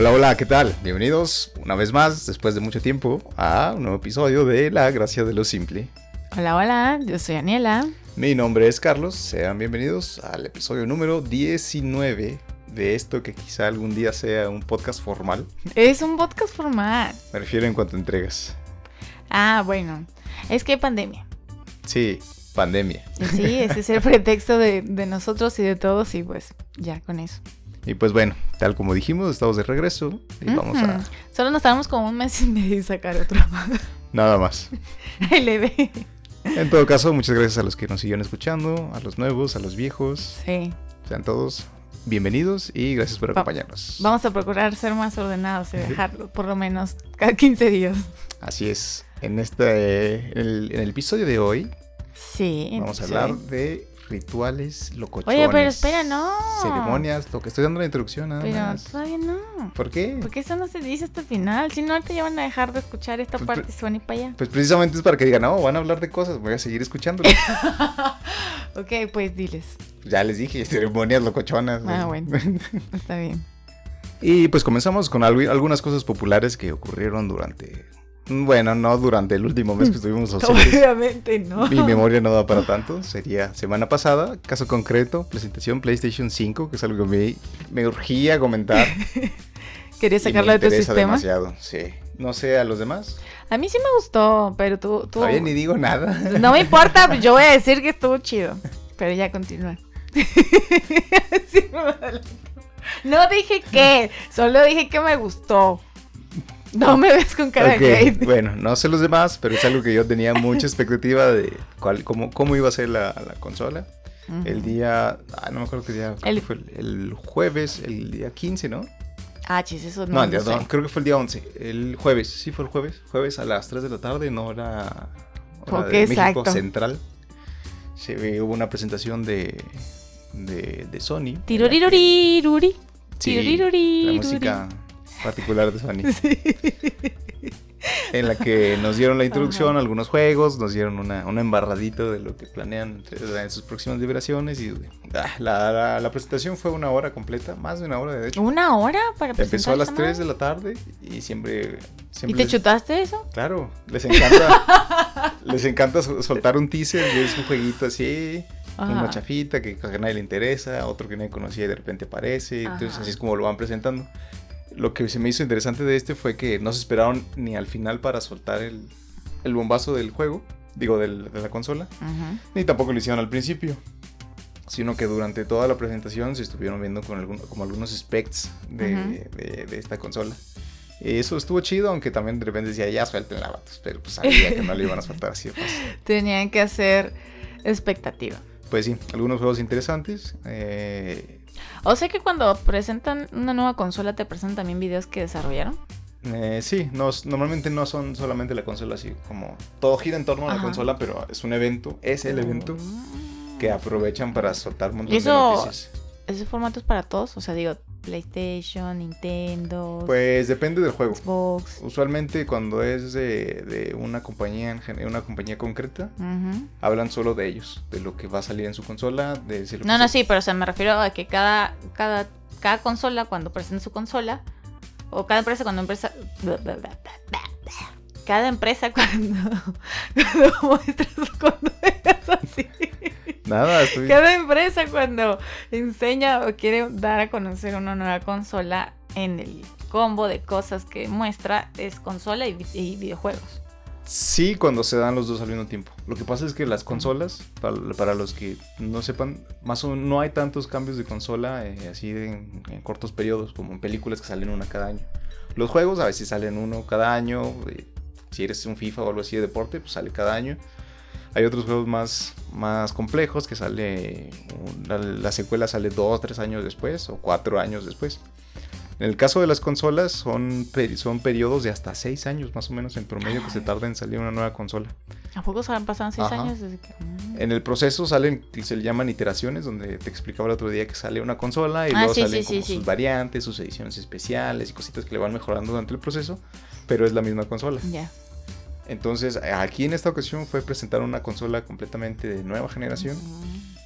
Hola, hola, ¿qué tal? Bienvenidos una vez más, después de mucho tiempo, a un nuevo episodio de La Gracia de lo Simple. Hola, hola, yo soy Aniela. Mi nombre es Carlos, sean bienvenidos al episodio número 19 de esto que quizá algún día sea un podcast formal. Es un podcast formal. Me refiero en cuanto a entregas. Ah, bueno, es que hay pandemia. Sí, pandemia. Sí, ese es el pretexto de, de nosotros y de todos y pues ya con eso. Y pues bueno, tal como dijimos, estamos de regreso y vamos a... Solo nos tardamos como un mes y medio en sacar otro. Nada más. Ve. En todo caso, muchas gracias a los que nos siguen escuchando, a los nuevos, a los viejos. Sí. Sean todos bienvenidos y gracias por acompañarnos. Vamos a procurar ser más ordenados y dejarlo por lo menos cada 15 días. Así es. En este en el, en el episodio de hoy Sí. vamos a sí. hablar de rituales locochones. Oye, pero espera, no. Ceremonias, lo que estoy dando la introducción nada Pero más. todavía no. ¿Por qué? Porque eso no se dice hasta el final. Si no, te ya van a dejar de escuchar esta Pues, parte y van a ir para allá. Pues precisamente es para que digan, no, van a hablar de cosas, voy a seguir escuchándolo. Ok, pues diles. ya les dije, ceremonias locochonas. Ah, bueno. Está bien. Y pues comenzamos con algunas cosas populares que ocurrieron durante... Bueno, no durante el último mes que estuvimos ausentes. Obviamente no. Mi memoria no da para tanto. Sería semana pasada, caso concreto, presentación PlayStation 5, que es algo que me, me urgía comentar. Me sacarlo de tu sistema. demasiado, sí. No sé a los demás. A mí sí me gustó, pero tú... tú... Todavía ni digo nada. No me importa, pues yo voy a decir que estuvo chido. Pero ya continúa. Sí, no dije que, solo dije que me gustó. No me ves con cara de hate. Bueno, no sé los demás, pero es algo que yo tenía mucha expectativa de cuál, cómo, cómo iba a ser la, la consola. El día, ah, no me acuerdo qué día, El- fue el, el jueves, el día 15, ¿no? Ah, chis, eso no, No, el día, no, creo que fue el día 11, el jueves, sí fue el jueves, jueves a las 3 de la tarde, no hora, hora Ok, de México exacto. Central. Se ve, hubo una presentación de, de, de Sony. Tiroriruririruri. Sí, la música particular de Sony. Sí. en la que nos dieron la introducción a algunos juegos, nos dieron una, una embarradita de lo que planean en sus próximas liberaciones y ah, la, la- la presentación fue una hora completa, más de una hora de hecho. ¿Una hora para presentar Empezó a las esa 3 madre? de la tarde y siempre... ¿Y siempre te les- chutaste eso? Claro, les encanta, les encanta sol- soltar un teaser y es un jueguito así, una Ajá. chafita que a nadie le interesa, otro que nadie conocía y de repente aparece, entonces Ajá. así es como lo van presentando. Lo que se me hizo interesante de este fue que no se esperaron ni al final para soltar el, el bombazo del juego, digo, del- de la consola, Ujú. ni tampoco lo hicieron al principio, sino que durante toda la presentación se estuvieron viendo con algún- como algunos specs de, Ujú. de- de esta consola. Eso estuvo chido, aunque también de repente decía, ya suelten la vatos, pero pues sabía que no le iban a soltar así de fácil. Tenían que hacer expectativa. Pues sí, algunos juegos interesantes. eh, O sea que cuando presentan una nueva consola te presentan también videos que desarrollaron. eh, sí, no, normalmente no son solamente la consola así, como todo gira en torno a la Ajá. consola, pero es un evento, es el evento Mm. que aprovechan para soltar un montón ¿Y de noticias. ¿Ese formato es para todos? O sea, digo, PlayStation, Nintendo, Pues depende del juego. Xbox. Usualmente cuando es de, de una compañía una compañía concreta, hablan solo de ellos, de lo que va a salir en su consola, de si lo No, no, sí, pero o sea, me refiero a que cada, cada, cada consola, cuando presenta su consola, o cada empresa cuando empresa... Cada empresa cuando, cuando muestra su cuando es así. Nada, estoy... Cada empresa cuando enseña o quiere dar a conocer una nueva consola en el combo de cosas que muestra es consola y, y videojuegos. Sí, cuando se dan los dos al mismo tiempo. Lo que pasa es que las consolas, para, para los que no sepan, más o menos no hay tantos cambios de consola eh, así de- en, en cortos periodos, como en películas que salen una cada año. Los juegos a veces salen uno cada año. eh, si eres un FIFA o algo así de deporte, pues sale cada año. Hay otros juegos más, más complejos que sale. La, la secuela sale dos o tres años después, o cuatro años después. En el caso de las consolas, son, son periodos de hasta seis años más o menos en promedio que se tarda en salir una nueva consola. ¿A poco se han pasado seis Ajá. años desde que.? Mm. En el proceso salen, se le llaman iteraciones, donde te explicaba el otro día que sale una consola y Ah, luego sí, salen sí, como sí, sus variantes, sus ediciones especiales y cositas que le van mejorando durante el proceso, pero es la misma consola. Ya. Entonces, aquí en esta ocasión fue presentar una consola completamente de nueva generación,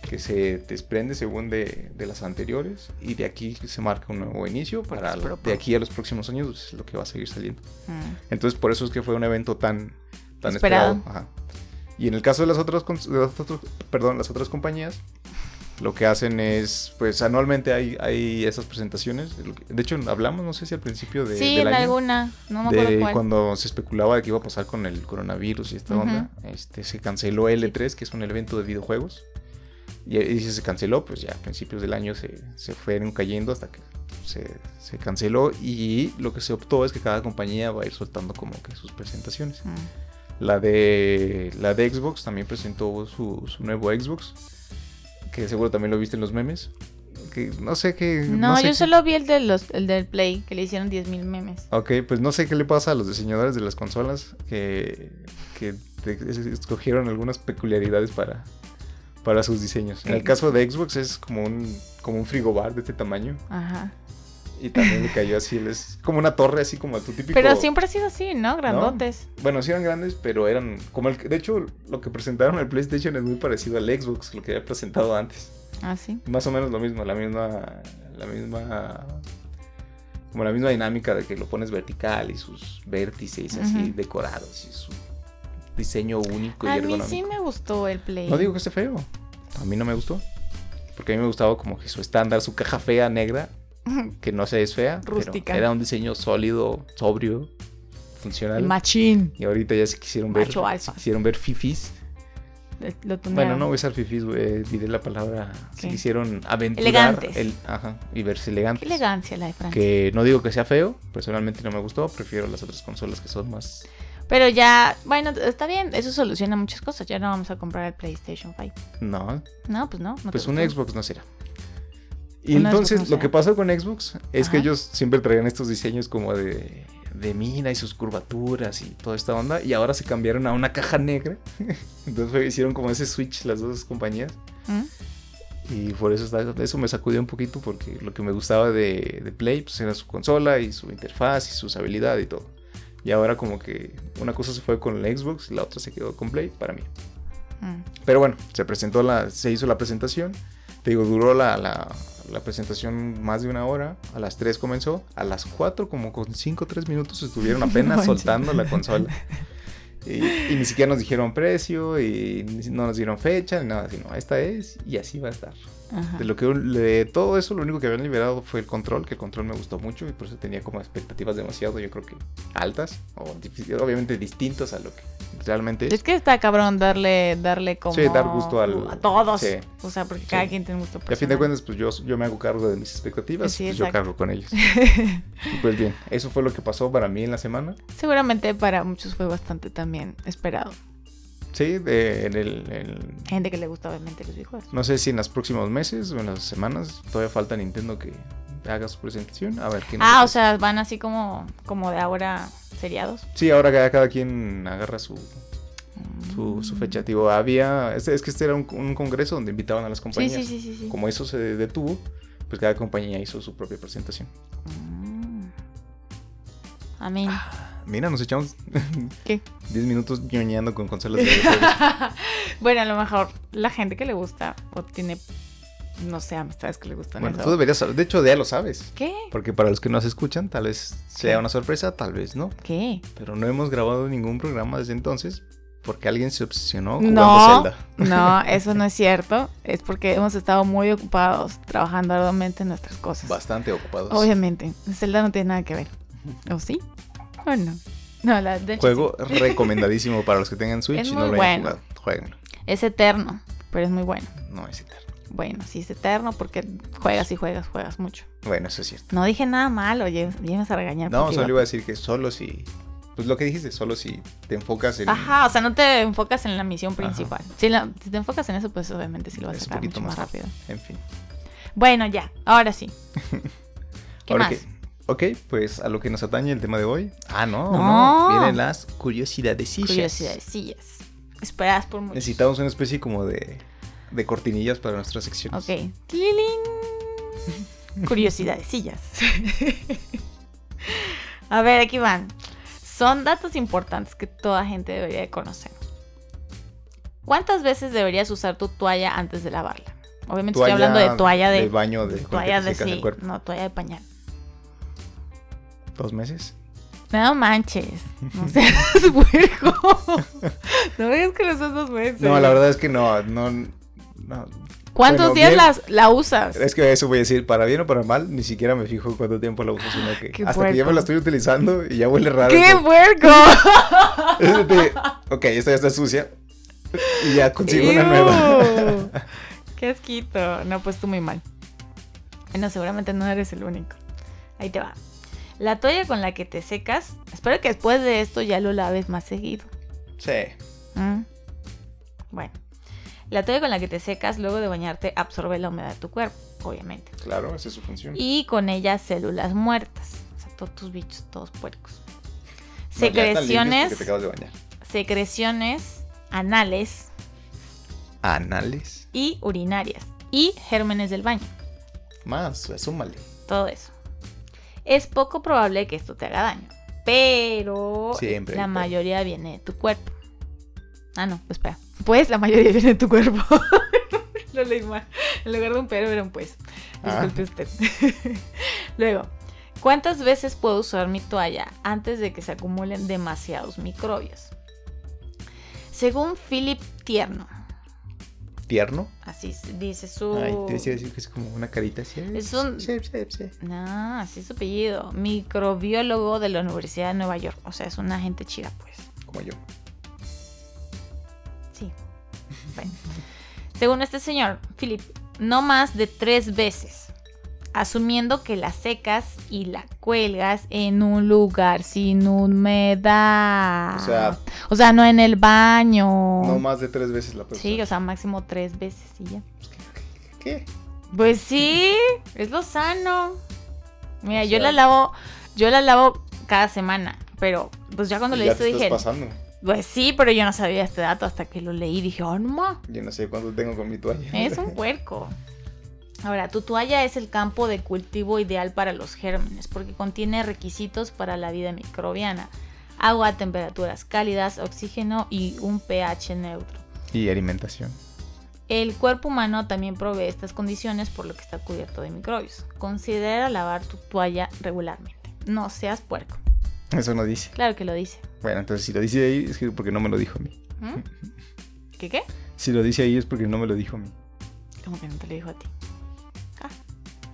que se desprende según de, de las anteriores y de aquí se marca un nuevo inicio para de aquí a los próximos años pues, es lo que va a seguir saliendo. Mm. Entonces por eso es que fue un evento tan, tan Esperado. esperado. Ajá. Y en el caso de las otras, de las otras- perdón, las otras compañías, lo que hacen es, pues anualmente hay, hay esas presentaciones. De hecho, hablamos, no sé si al principio de, sí, del en año, alguna, no me acuerdo de cuál. cuando se especulaba de qué iba a pasar con el coronavirus y esta onda, este, se canceló L3, que es un evento de videojuegos. Y, y si se canceló, pues ya a principios del año se, se fueron cayendo hasta que se, se canceló. Y lo que se optó es que cada compañía va a ir soltando como que sus presentaciones. Mm. La de, la de Xbox también presentó su, su nuevo Xbox, que seguro también lo viste en los memes. Que no sé qué... No, sé yo qué- solo vi el, de los, el del Play, que le hicieron 10.000 memes. Ok, pues no sé qué le pasa a los diseñadores de las consolas que, que escogieron algunas peculiaridades para, para sus diseños. En el caso de Xbox es como un, como un frigobar de este tamaño Ajá. Y también le cayó así, es como una torre así como tu típico... Pero siempre ha sido así, ¿no? Grandotes. Bueno, sí eran grandes, pero eran como el que- de hecho lo que presentaron el PlayStation es muy parecido al Xbox, lo que había presentado antes. Ah, sí. Más o menos lo mismo, la misma la misma como la misma dinámica de que lo pones vertical y sus vértices así decorados y su diseño único y A mí ergonómico. sí me gustó el Play. No digo que esté feo. A mí no me gustó. Porque a mí me gustaba como que su estándar, su caja fea negra, que no sé es fea, pero Rústica. era un diseño sólido, sobrio, funcional. Machín. y ahorita ya se quisieron ver, Macho alfa. se quisieron ver fifis. Bueno, no voy a usar fifis, diré la palabra. Se ¿Qué? quisieron aventurar Elegantes. el, ajá, y verse Qué elegantes. elegancia la de Francia. Que no digo que sea feo, personalmente no me gustó, prefiero las otras consolas que son más... Pero ya, bueno, está bien, eso soluciona muchas cosas. Ya no vamos a comprar el PlayStation 5. No, No, pues no. no pues un. Xbox no será. Y entonces lo que pasó con Xbox es que ellos siempre traían estos diseños como de, de mina y sus curvaturas y toda esta onda. Y ahora se cambiaron a una caja negra. Entonces hicieron como ese switch las dos compañías. ¿Mm? Y por eso está- eso me sacudió un poquito porque lo que me gustaba de, de Play pues era su consola y su interfaz y su usabilidad y todo. Y ahora como que una cosa se fue con el Xbox y la otra se quedó con Play para mí. Mm. Pero bueno, se presentó la, se hizo la presentación. Te digo, duró la, la, la presentación más de una hora. A las 3 comenzó. A las 4, como con 5 o 3 minutos, estuvieron apenas soltando la consola. Y, y ni siquiera nos dijeron precio y no nos dieron fecha ni nada, sino esta es y así va a estar. Ajá. De lo que de todo eso, lo único que habían liberado fue el control, que el control me gustó mucho y por eso tenía como expectativas demasiado, yo creo que altas, o obviamente distintas a lo que realmente es. Es que está cabrón darle, darle como... Sí, dar gusto al- A todos. sí. O sea, porque cada Sí. quien tiene gusto Y a fin de cuentas, pues yo, yo me hago cargo de mis expectativas, Sí, pues yo cargo con ellos. Y pues bien, eso fue lo que pasó para mí en la semana. Seguramente para muchos fue bastante también esperado. Sí, de- en el, en- Gente que le gusta obviamente los videojuegos. no sé si en los próximos meses o en las semanas todavía falta Nintendo que haga su presentación. A ver quién. Ah, o sea, van así como, como de ahora seriados. Sí, ahora cada, cada quien agarra su, su, Mm. su fecha. Digo, había. es que este era un, un congreso donde invitaban a las compañías. sí, sí, sí. sí. Como eso se detuvo, pues cada compañía hizo su propia presentación. Mm. Amén. Mira, nos echamos ¿Qué? 10 minutos ñoñando con consolas de bueno, a lo mejor la gente que le gusta o tiene, no sé, amistades que le gustan Bueno, eso. tú deberías saber. De hecho, ya lo sabes. ¿Qué? Porque para los que nos escuchan, tal vez sea una sorpresa, tal vez no. ¿Qué? Pero no hemos grabado ningún programa desde entonces porque alguien se obsesionó jugando No, Zelda. no, eso no es cierto. Es porque hemos estado muy ocupados trabajando arduamente en nuestras cosas. Bastante ocupados. Obviamente, Zelda no tiene nada que ver. ¿O sí? ¿O no? No, la de hecho Juego sí. recomendadísimo para los que tengan Switch Es y no lo hayan bueno. jugado. Jueguenlo. Es eterno, pero es muy bueno. No es eterno. Bueno, sí es eterno porque juegas y juegas, juegas mucho. Bueno, eso es cierto. No dije nada malo, ya ya me vas a regañar. No, solo iba- iba a decir que solo si. Pues lo que dijiste, solo si te enfocas en. Ajá, o sea, no te enfocas en la misión principal. Si, la- si te enfocas en eso, pues obviamente sí lo vas a Es sacar mucho más más rápido. En fin. Bueno, ya, ahora sí. ¿Qué Ahora más? que- Ok, pues a lo que nos atañe el tema de hoy. Ah, no, No. no. Vienen las curiosidades. Curiosidades. Esperadas por mucho. Necesitamos una especie como de, de cortinillas para nuestras secciones. Ok. Curiosidades. A ver, aquí van. Son datos importantes que toda gente debería de conocer. ¿Cuántas veces deberías usar tu toalla antes de lavarla? Obviamente estoy hablando de toalla de, de baño, de, toalla de sí, no toalla de pañal. ¿Dos meses? No manches, no seas puerco. No digas que no son dos meses. No, la verdad es que no, no, no. ¿Cuántos bueno, días bien. las, la usas? Es que eso voy a decir, para bien o para mal, ni siquiera me fijo cuánto tiempo la uso, sino que Qué hasta que ya me la estoy utilizando y ya huele raro. ¡Qué puerco! es ok, esta ya está sucia y ya consigo una nueva. ¡Qué asquito! No, pues tú muy mal. Bueno, seguramente no eres el único. Ahí te va. La toalla con la que te secas, espero que después de esto ya lo laves más seguido. sí. Mm. Bueno, la toalla con la que te secas luego de bañarte absorbe la humedad de tu cuerpo, obviamente. Claro, esa es su función. Y con ella células muertas. O sea, todos tus bichos, todos puercos. No, limpios Secreciones, porque te acabas de bañar. secreciones anales Anales. y urinarias. Y gérmenes del baño. Más, súmale. Todo eso. Es poco probable que esto te haga daño. Pero Siempre, la pero- mayoría viene de tu cuerpo. Ah, no, pues espera. Pues la mayoría viene de tu cuerpo. Lo leí mal. En lugar de un pero era un pues. Ah. Disculpe usted. Luego, ¿cuántas veces puedo usar mi toalla antes de que se acumulen demasiados microbios? Según Philip Tierno, ¿Tierno? así dice su... Ay, te decía decir que es como una carita así. Es un- Sí, sí, sí. No, así es su apellido. Microbiólogo de la Universidad de Nueva York. O sea, es una gente chida, pues. Como yo. Sí. Bueno. Según este señor, Philip, no más de tres veces. Asumiendo que la secas y la cuelgas en un lugar sin humedad. O sea- O sea, no en el baño. No más de tres veces la puedes Sí, o sea, máximo tres veces y ya. ¿Qué? Pues sí, es lo sano. Mira, O yo la lavo, yo la lavo cada semana, pero pues ya cuando esto te dije, pasando. pues sí, pero yo no sabía este dato hasta que lo leí y dije, oh no, Yo no sé cuánto tengo con mi toalla. es un puerco. Ahora, tu toalla es el campo de cultivo ideal para los gérmenes porque contiene requisitos para la vida microbiana. Agua temperaturas cálidas, oxígeno y un pH neutro. Y alimentación. El cuerpo humano también provee estas condiciones por lo que está cubierto de microbios. Considera lavar tu toalla regularmente. No seas puerco. Eso no dice. Claro que lo dice. Bueno, entonces si lo dice ahí es que porque no me lo dijo a mí. ¿Mm? ¿Qué qué? Si lo dice ahí es porque no me lo dijo a mí. Como que no te lo dijo a ti.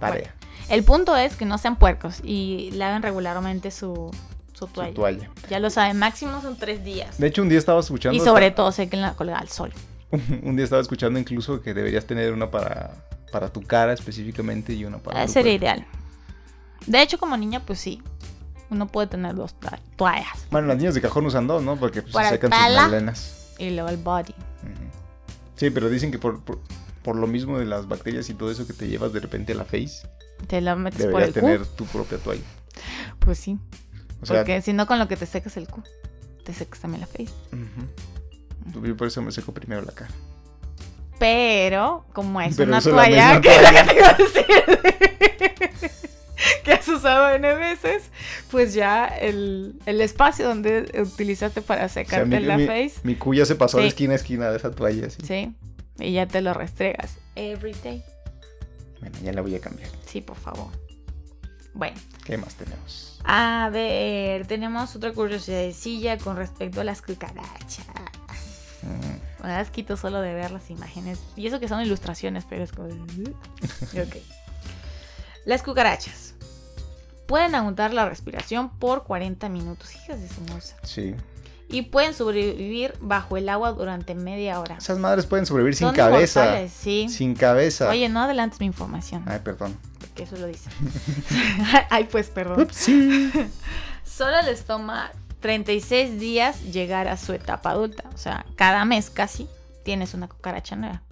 Tarea. El punto es que no sean puercos y laven regularmente su, su Su toalla. toalla. Ya lo saben, máximo son tres días. De hecho, un día estaba escuchando. Y sobre todo sé que la colga al sol. Un día estaba escuchando incluso que deberías tener una para, para tu cara específicamente y una para. Ah, sería cuerpo. ideal. De hecho, como niña, pues sí. Uno puede tener dos to- toallas. Bueno, las niñas de cajón usan dos, ¿no? Porque pues, se secan sus melenas. Y luego el body. Sí, pero dicen que por, por, por lo mismo de las bacterias y todo eso que te llevas de repente a la face, Te lo metes por el tener cu. tu propia toalla. Pues sí. O sea, Porque si no, con lo que te secas el cu, te secas también la face. yo por eso me seco primero la cara. Pero, como es Pero una la toalla que, toalla. te iba a decir, que has usado N veces, pues ya el, el espacio donde utilizaste para O sea, secarte mi, la mi- face, mi cuya se pasó de Sí. esquina a esquina de esa toalla. Así. sí, y ya te lo restregas. Every day. Bueno, ya la voy a cambiar. Sí, por favor. Bueno, ¿Qué más tenemos? a ver, tenemos otra curiosidad con respecto a las cucarachas. Mm, Me da asquito solo de ver las imágenes. Y eso que son ilustraciones, pero es como... ok. Las cucarachas. Pueden aguantar la respiración por 40 minutos. Hijas de su moza. sí. Y pueden sobrevivir bajo el agua durante media hora. Esas madres pueden sobrevivir sin Son cabeza. sí. Sin cabeza. Oye, no adelantes mi información. Ay, perdón. Porque eso lo dice. Ay, pues perdón. Upsi. Solo les toma 36 días llegar a su etapa adulta. O sea, cada mes casi tienes una cucaracha nueva.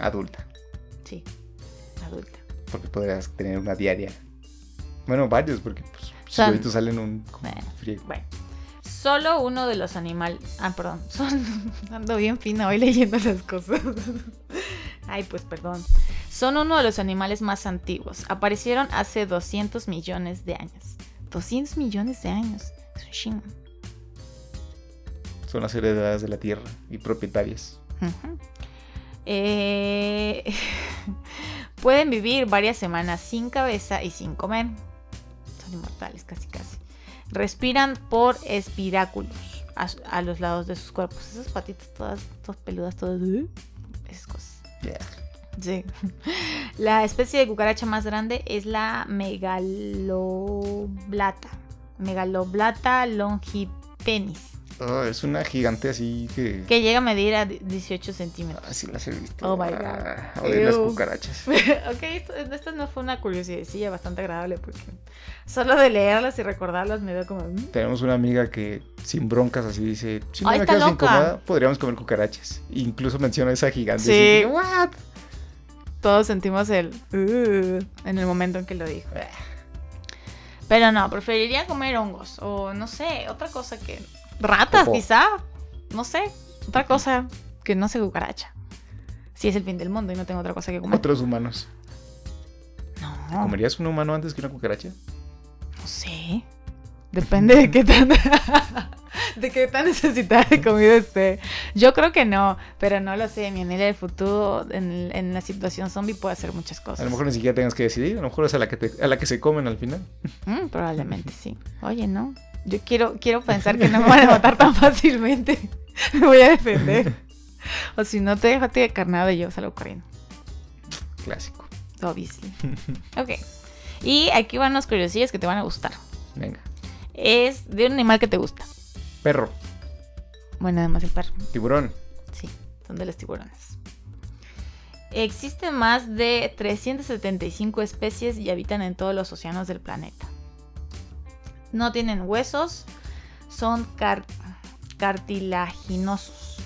Adulta. sí, adulta. Porque podrías tener una diaria. Bueno, varios, porque pues, ahorita salen un Bueno. friego. Bueno, solo uno de los animales. Ah, perdón. Son... Ando bien fina hoy leyendo las cosas. Ay, pues perdón. Son uno de los animales más antiguos. Aparecieron hace 200 millones de años. 200 millones de años. Es un chingo. Son las heredadas de la tierra y propietarias. Eh, pueden vivir varias semanas sin cabeza y sin comer. Son inmortales, casi casi. Respiran por espiráculos a, a los lados de sus cuerpos. Esas patitas todas, todas peludas, todas. uh, Esas cosas. Yeah. Sí. La especie de cucaracha más grande es la megaloblata. Megaloblata longipenis. Oh, es una gigante así que. Que llega a medir a 18 centímetros. Ah, sí las he visto. Oh my God. Ah, odio las cucarachas. ok, esto, esto no fue una curiosidad bastante agradable porque solo de leerlas y recordarlas me dio como... mm. Tenemos una amiga que sin broncas así dice, si no Ay, me loca. comida, podríamos comer cucarachas. Incluso menciona esa gigante. Sí. así, ¿What? Todos sentimos el... "Uh", en el momento en que lo dijo. Pero no, preferiría comer hongos o no sé, otra cosa que... Ratas quizá, no sé, otra cosa que no sea cucaracha. Si es el fin del mundo y no tengo otra cosa que comer. Otros humanos. No, ¿Comerías un humano antes que una cucaracha? no sé. Depende de qué tan... de qué tan necesitada de comida esté. Yo creo que no, pero no lo sé. Mi Anelia del futuro en, en la situación zombie puede hacer muchas cosas. A lo mejor ni siquiera tengas que decidir, a lo mejor es a la que, te- a la que se comen al final. Mm, probablemente sí. Oye, no. Yo quiero, quiero pensar que no me van a matar tan fácilmente. me voy a defender. O si no te dejo a ti de carnada y yo salgo corriendo. Clásico. Obviously. Ok. Y aquí van unas curiosidades que te van a gustar. Venga. Es de un animal que te gusta. Perro, Bueno, además el perro. tiburón, Sí, son de los tiburones. Existen más de 375 especies y habitan en todos los océanos del planeta. No tienen huesos, son car- cartilaginosos.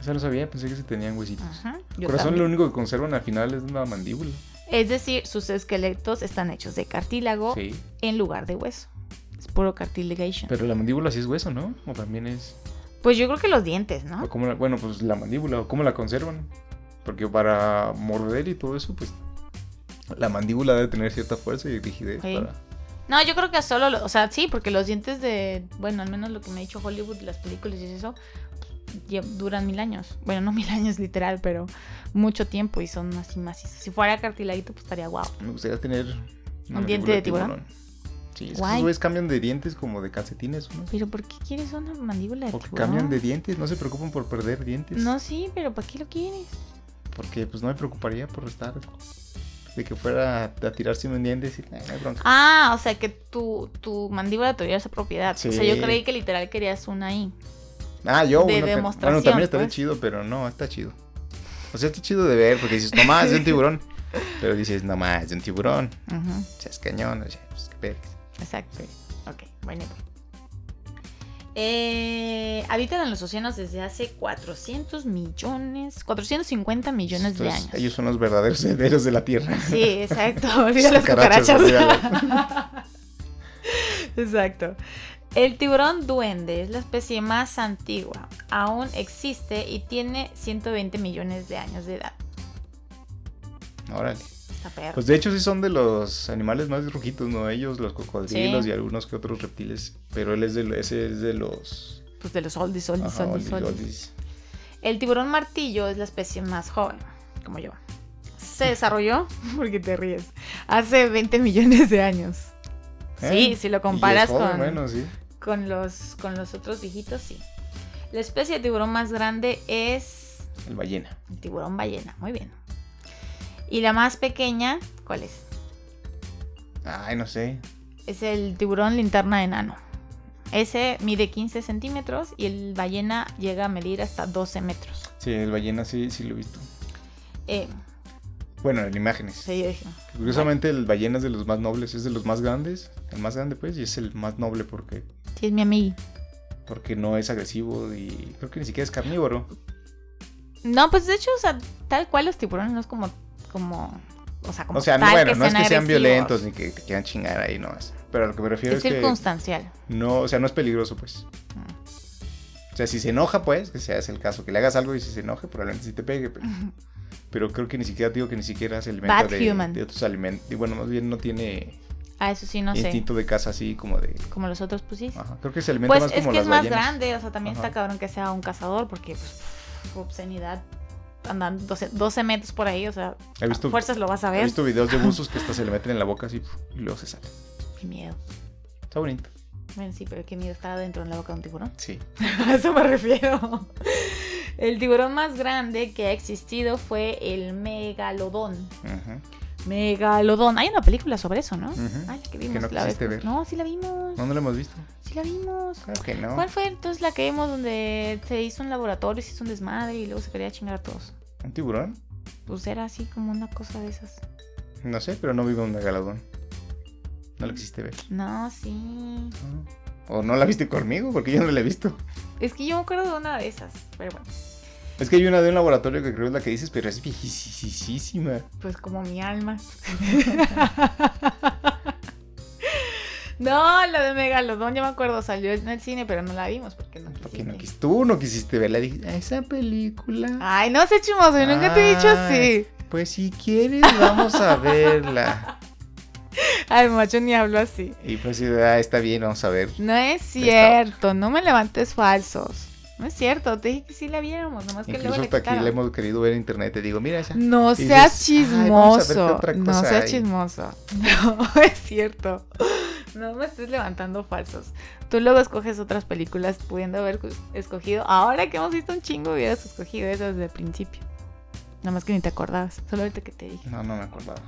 Eso no sabía, pensé que se tenían huesitos. Ajá, yo corazón también. lo único que conservan al final es una mandíbula. Es decir, sus esqueletos están hechos de cartílago Sí. en lugar de hueso. Es puro cartilagation. Pero la mandíbula sí es hueso, ¿no? O también es... Pues yo creo que los dientes, ¿no? o cómo la- bueno, pues la mandíbula, o cómo la conservan. Porque para morder y todo eso, pues... La mandíbula debe tener cierta fuerza y rigidez Sí. para... No, yo creo que solo, lo- o sea, sí, porque los dientes de, bueno, al menos lo que me ha dicho Hollywood, las películas y eso, duran mil años. Bueno, no mil años literal, pero mucho tiempo y son así macizos. Si fuera cartiladito, pues estaría guau. Me gustaría tener... ¿Un diente de tiburón? Sí, es que esos cambian de dientes como de calcetines, ¿no? Pero ¿por qué quieres una mandíbula de tiburón? cambian de dientes, no se preocupan por perder dientes. No, sí, pero ¿para qué lo quieres? Porque pues no me preocuparía por estar de que fuera a tirarse un diente y decir, "Ah, no hay bronca. Ah, o sea que tu, tu mandíbula tuviera esa propiedad. O sea, yo Sí. creí que literal querías una ahí. Ah, yo, de demostración, bueno, también estaría pues. chido, pero no, está chido. O sea, está chido de ver, porque dices, no más, de un tiburón. Pero dices, no más, de un tiburón. Ujú, O sea, es cañón, o sea, pues qué pex. exacto. Ok, bueno. Eh, habitan en los océanos desde hace 400 millones, 450 millones de años. Ellos son los verdaderos herederos de la Tierra. Sí, exacto. Olvida las cucarachas. exacto. El tiburón duende es la especie más antigua. Aún existe y tiene 120 millones de años de edad. Órale. Pues de hecho sí son de los animales más rojitos, ¿no? Ellos, los cocodrilos Sí. y algunos que otros reptiles. Pero él es de, ese es de los... Pues de los oldies, oldies, Ajá, oldies, oldies, oldies. El tiburón martillo es la especie más joven, como yo. Se desarrolló, porque te ríes, hace 20 millones de años. Sí, ¿Eh? si lo comparas joven, con, Bueno, sí. con, los, con los otros viejitos, sí. La especie de tiburón más grande es El ballena. el tiburón ballena, muy bien. Y la más pequeña, ¿cuál es? Ay, no sé. Es el tiburón linterna enano. Ese mide 15 centímetros y el ballena llega a medir hasta 12 metros. Sí, el ballena sí, sí lo he visto. Eh, Bueno, en imágenes. sí, yo dije, Curiosamente el ballena es de los más nobles, es de los más grandes, el más grande pues, y es el más noble porque, sí, es mi amigo. porque no es agresivo y creo que ni siquiera es carnívoro. No, pues de hecho, o sea, tal cual los tiburones no es como, como, o sea, como O sea, no, tal bueno, no es que sean agresivos. violentos ni que te quieran chingar ahí, no es. Pero a lo que me refiero Es es, que circunstancial. no, o sea, no es peligroso pues. Mm. O sea, si se enoja pues, que sea ese el caso, que le hagas algo y si se enoje probablemente sí te pegue, pero, pero creo que ni siquiera digo que ni siquiera se alimenta Bad de, human. de otros alimentos. Y bueno, más bien no tiene Ah, eso sí, no sé. instinto de caza así como de... Como los otros, pues sí. Ajá, creo que se alimenta Pues más es como que las es más ballenas. grande, o sea, también Ajá. está cabrón que sea un cazador, porque pues, obscenidad andando 12, 12 metros por ahí, o sea, He visto, a fuerzas lo vas a he ver. visto videos de buzos que hasta se le meten en la boca así y luego se sale. Qué miedo. Está bonito. Bueno, sí, pero qué miedo estar dentro de la boca de un tiburón. Sí. A eso me refiero. El tiburón más grande que ha existido fue el megalodón. Ujú. Megalodón. Hay una película sobre eso, ¿no? Ujú. Ay, que Que vimos no la vez. quisiste ver. No, sí la vimos. No, no lo hemos visto. Sí la vimos. Claro que no. ¿Cuál fue entonces la que vimos donde se hizo un laboratorio, se hizo un desmadre y luego se quería chingar a todos? ¿Un tiburón? Pues era así como una cosa de esas. No sé, pero no vivo un megalodón. No lo quisiste ver. No, sí. O no la viste conmigo, porque yo no la he visto. Es que yo me acuerdo de una de esas. Pero bueno, Es que hay una de un laboratorio que creo es la que dices, pero es viejísima. pues como mi alma. No, la de Megalodón, yo me acuerdo, salió en el cine, pero no la vimos porque no Porque no quisiste. quis- tú no quisiste verla. Dije, "Ah, esa película. Ay, no sé, chimoso, yo nunca te he dicho así. Pues si quieres, vamos a verla. Ay, macho, ni hablo así. Y pues, ah, está bien, vamos a ver. No es cierto, no me levantes falsos. No es cierto, te dije que sí la viéramos, nomás que Incluso luego le hasta aquí la hemos querido ver en internet. Te digo, mira esa. No Y seas dices, "Ay, vamos a ver qué chismoso. No seas hay". chismoso. No, es cierto. No me estés levantando falsos. Tú luego escoges otras películas pudiendo haber escogido. Ahora que hemos visto un chingo, hubieras escogido eso desde el principio. Nada más que ni te acordabas. Solo ahorita que te dije. No, no me acordaba.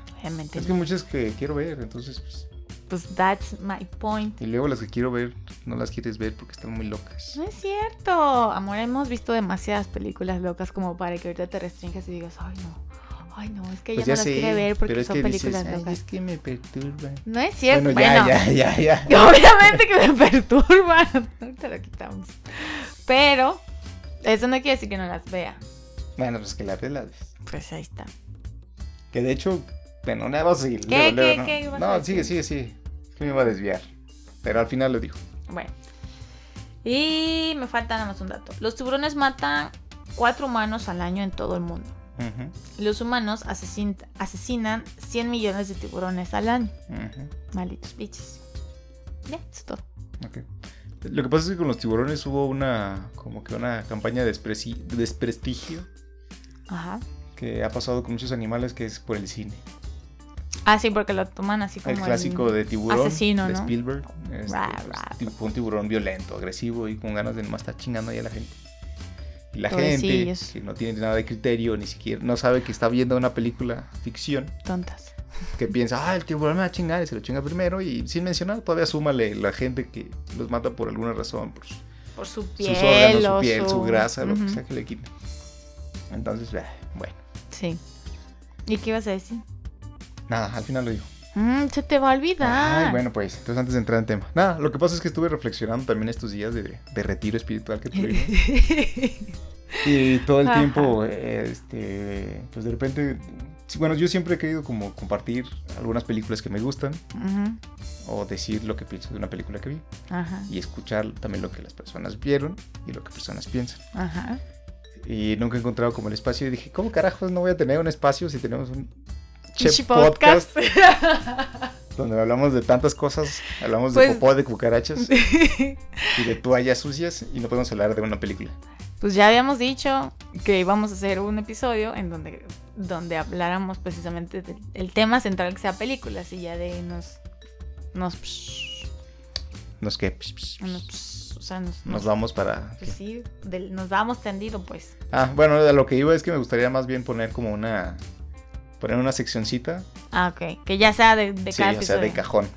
Es que muchas que quiero ver, entonces, pues. Pues that's my point. Y luego las que quiero ver, no las quieres ver porque están muy locas. No es cierto. Amor, hemos visto demasiadas películas locas como para que ahorita te restringas y digas, ay no. Ay no, es que ella Pues no ya las sé, quiere ver porque son películas dices, "Ay, locas. es que me perturban. No es cierto. Bueno, ya, Bueno, ya, ya, ya. Obviamente que me perturban. Ahorita lo quitamos. Pero eso no quiere decir que no las vea. Bueno, pues que la ves, la ves. Pues ahí está. Que de hecho, bueno, nada, vamos a seguir. ¿Qué, luego, luego, qué, ¿no? qué No, sigue, sigue, sigue. Que me iba a desviar. Pero al final lo dijo. Bueno. Y me falta nada más un dato. Los tiburones matan cuatro humanos al año en todo el mundo. Los humanos asesin- asesinan 100 millones de tiburones al año. ujú, Malditos bichos. Ya, es todo. ok. Lo que pasa es que con los tiburones hubo una, como que una campaña de desprestigio Ajá. que ha pasado con muchos animales que es por el cine. Ah, sí, porque lo toman así como El clásico de tiburón asesino, de ¿no? Spielberg. este, Ra, pues, ra. un tiburón violento, agresivo y con ganas de nomás estar chingando ahí a la gente. Y la gente que no tiene nada de criterio, ni siquiera no sabe que está viendo una película ficción, tontas. que piensa, ah, el tiburón me va a chingar y se lo chinga primero. Y sin mencionar, todavía súmale la gente que los mata por alguna razón, por su- Por su piel. sus órganos, su piel, su grasa, lo que sea que le quiten. Entonces, bah, bueno, Sí. ¿Y qué ibas a decir? Nada, al final lo digo. Mm, se te va a olvidar. Ay, bueno, pues, entonces antes de entrar en tema. Nada, lo que pasa es que estuve reflexionando también estos días de, de retiro espiritual que tuvimos. y todo el Ajá. tiempo, este, pues de repente, bueno, yo siempre he querido como compartir algunas películas que me gustan Ujú, o decir lo que pienso de una película que vi Ajá. y escuchar también lo que las personas vieron y lo que personas piensan. Ajá. Y nunca he encontrado como el espacio y dije, ¿cómo carajos no voy a tener un espacio si tenemos un Pinche podcast podcast. donde hablamos de tantas cosas? Hablamos Pues- de popó, de cucarachas y de toallas sucias y no podemos hablar de una película. pues ya habíamos dicho que íbamos a hacer un episodio en donde, donde habláramos precisamente del el tema central que sea películas y ya de nos. Nos. Nos que psh, psh, psh, nos o sea, nos. nos vamos para... Pues sí, nos damos tendido, pues. Ah, bueno, a lo que iba es que me gustaría más bien poner como una... Poner una seccioncita. Ah, ok. Que ya sea de, de sí, cada o sea, de cajón.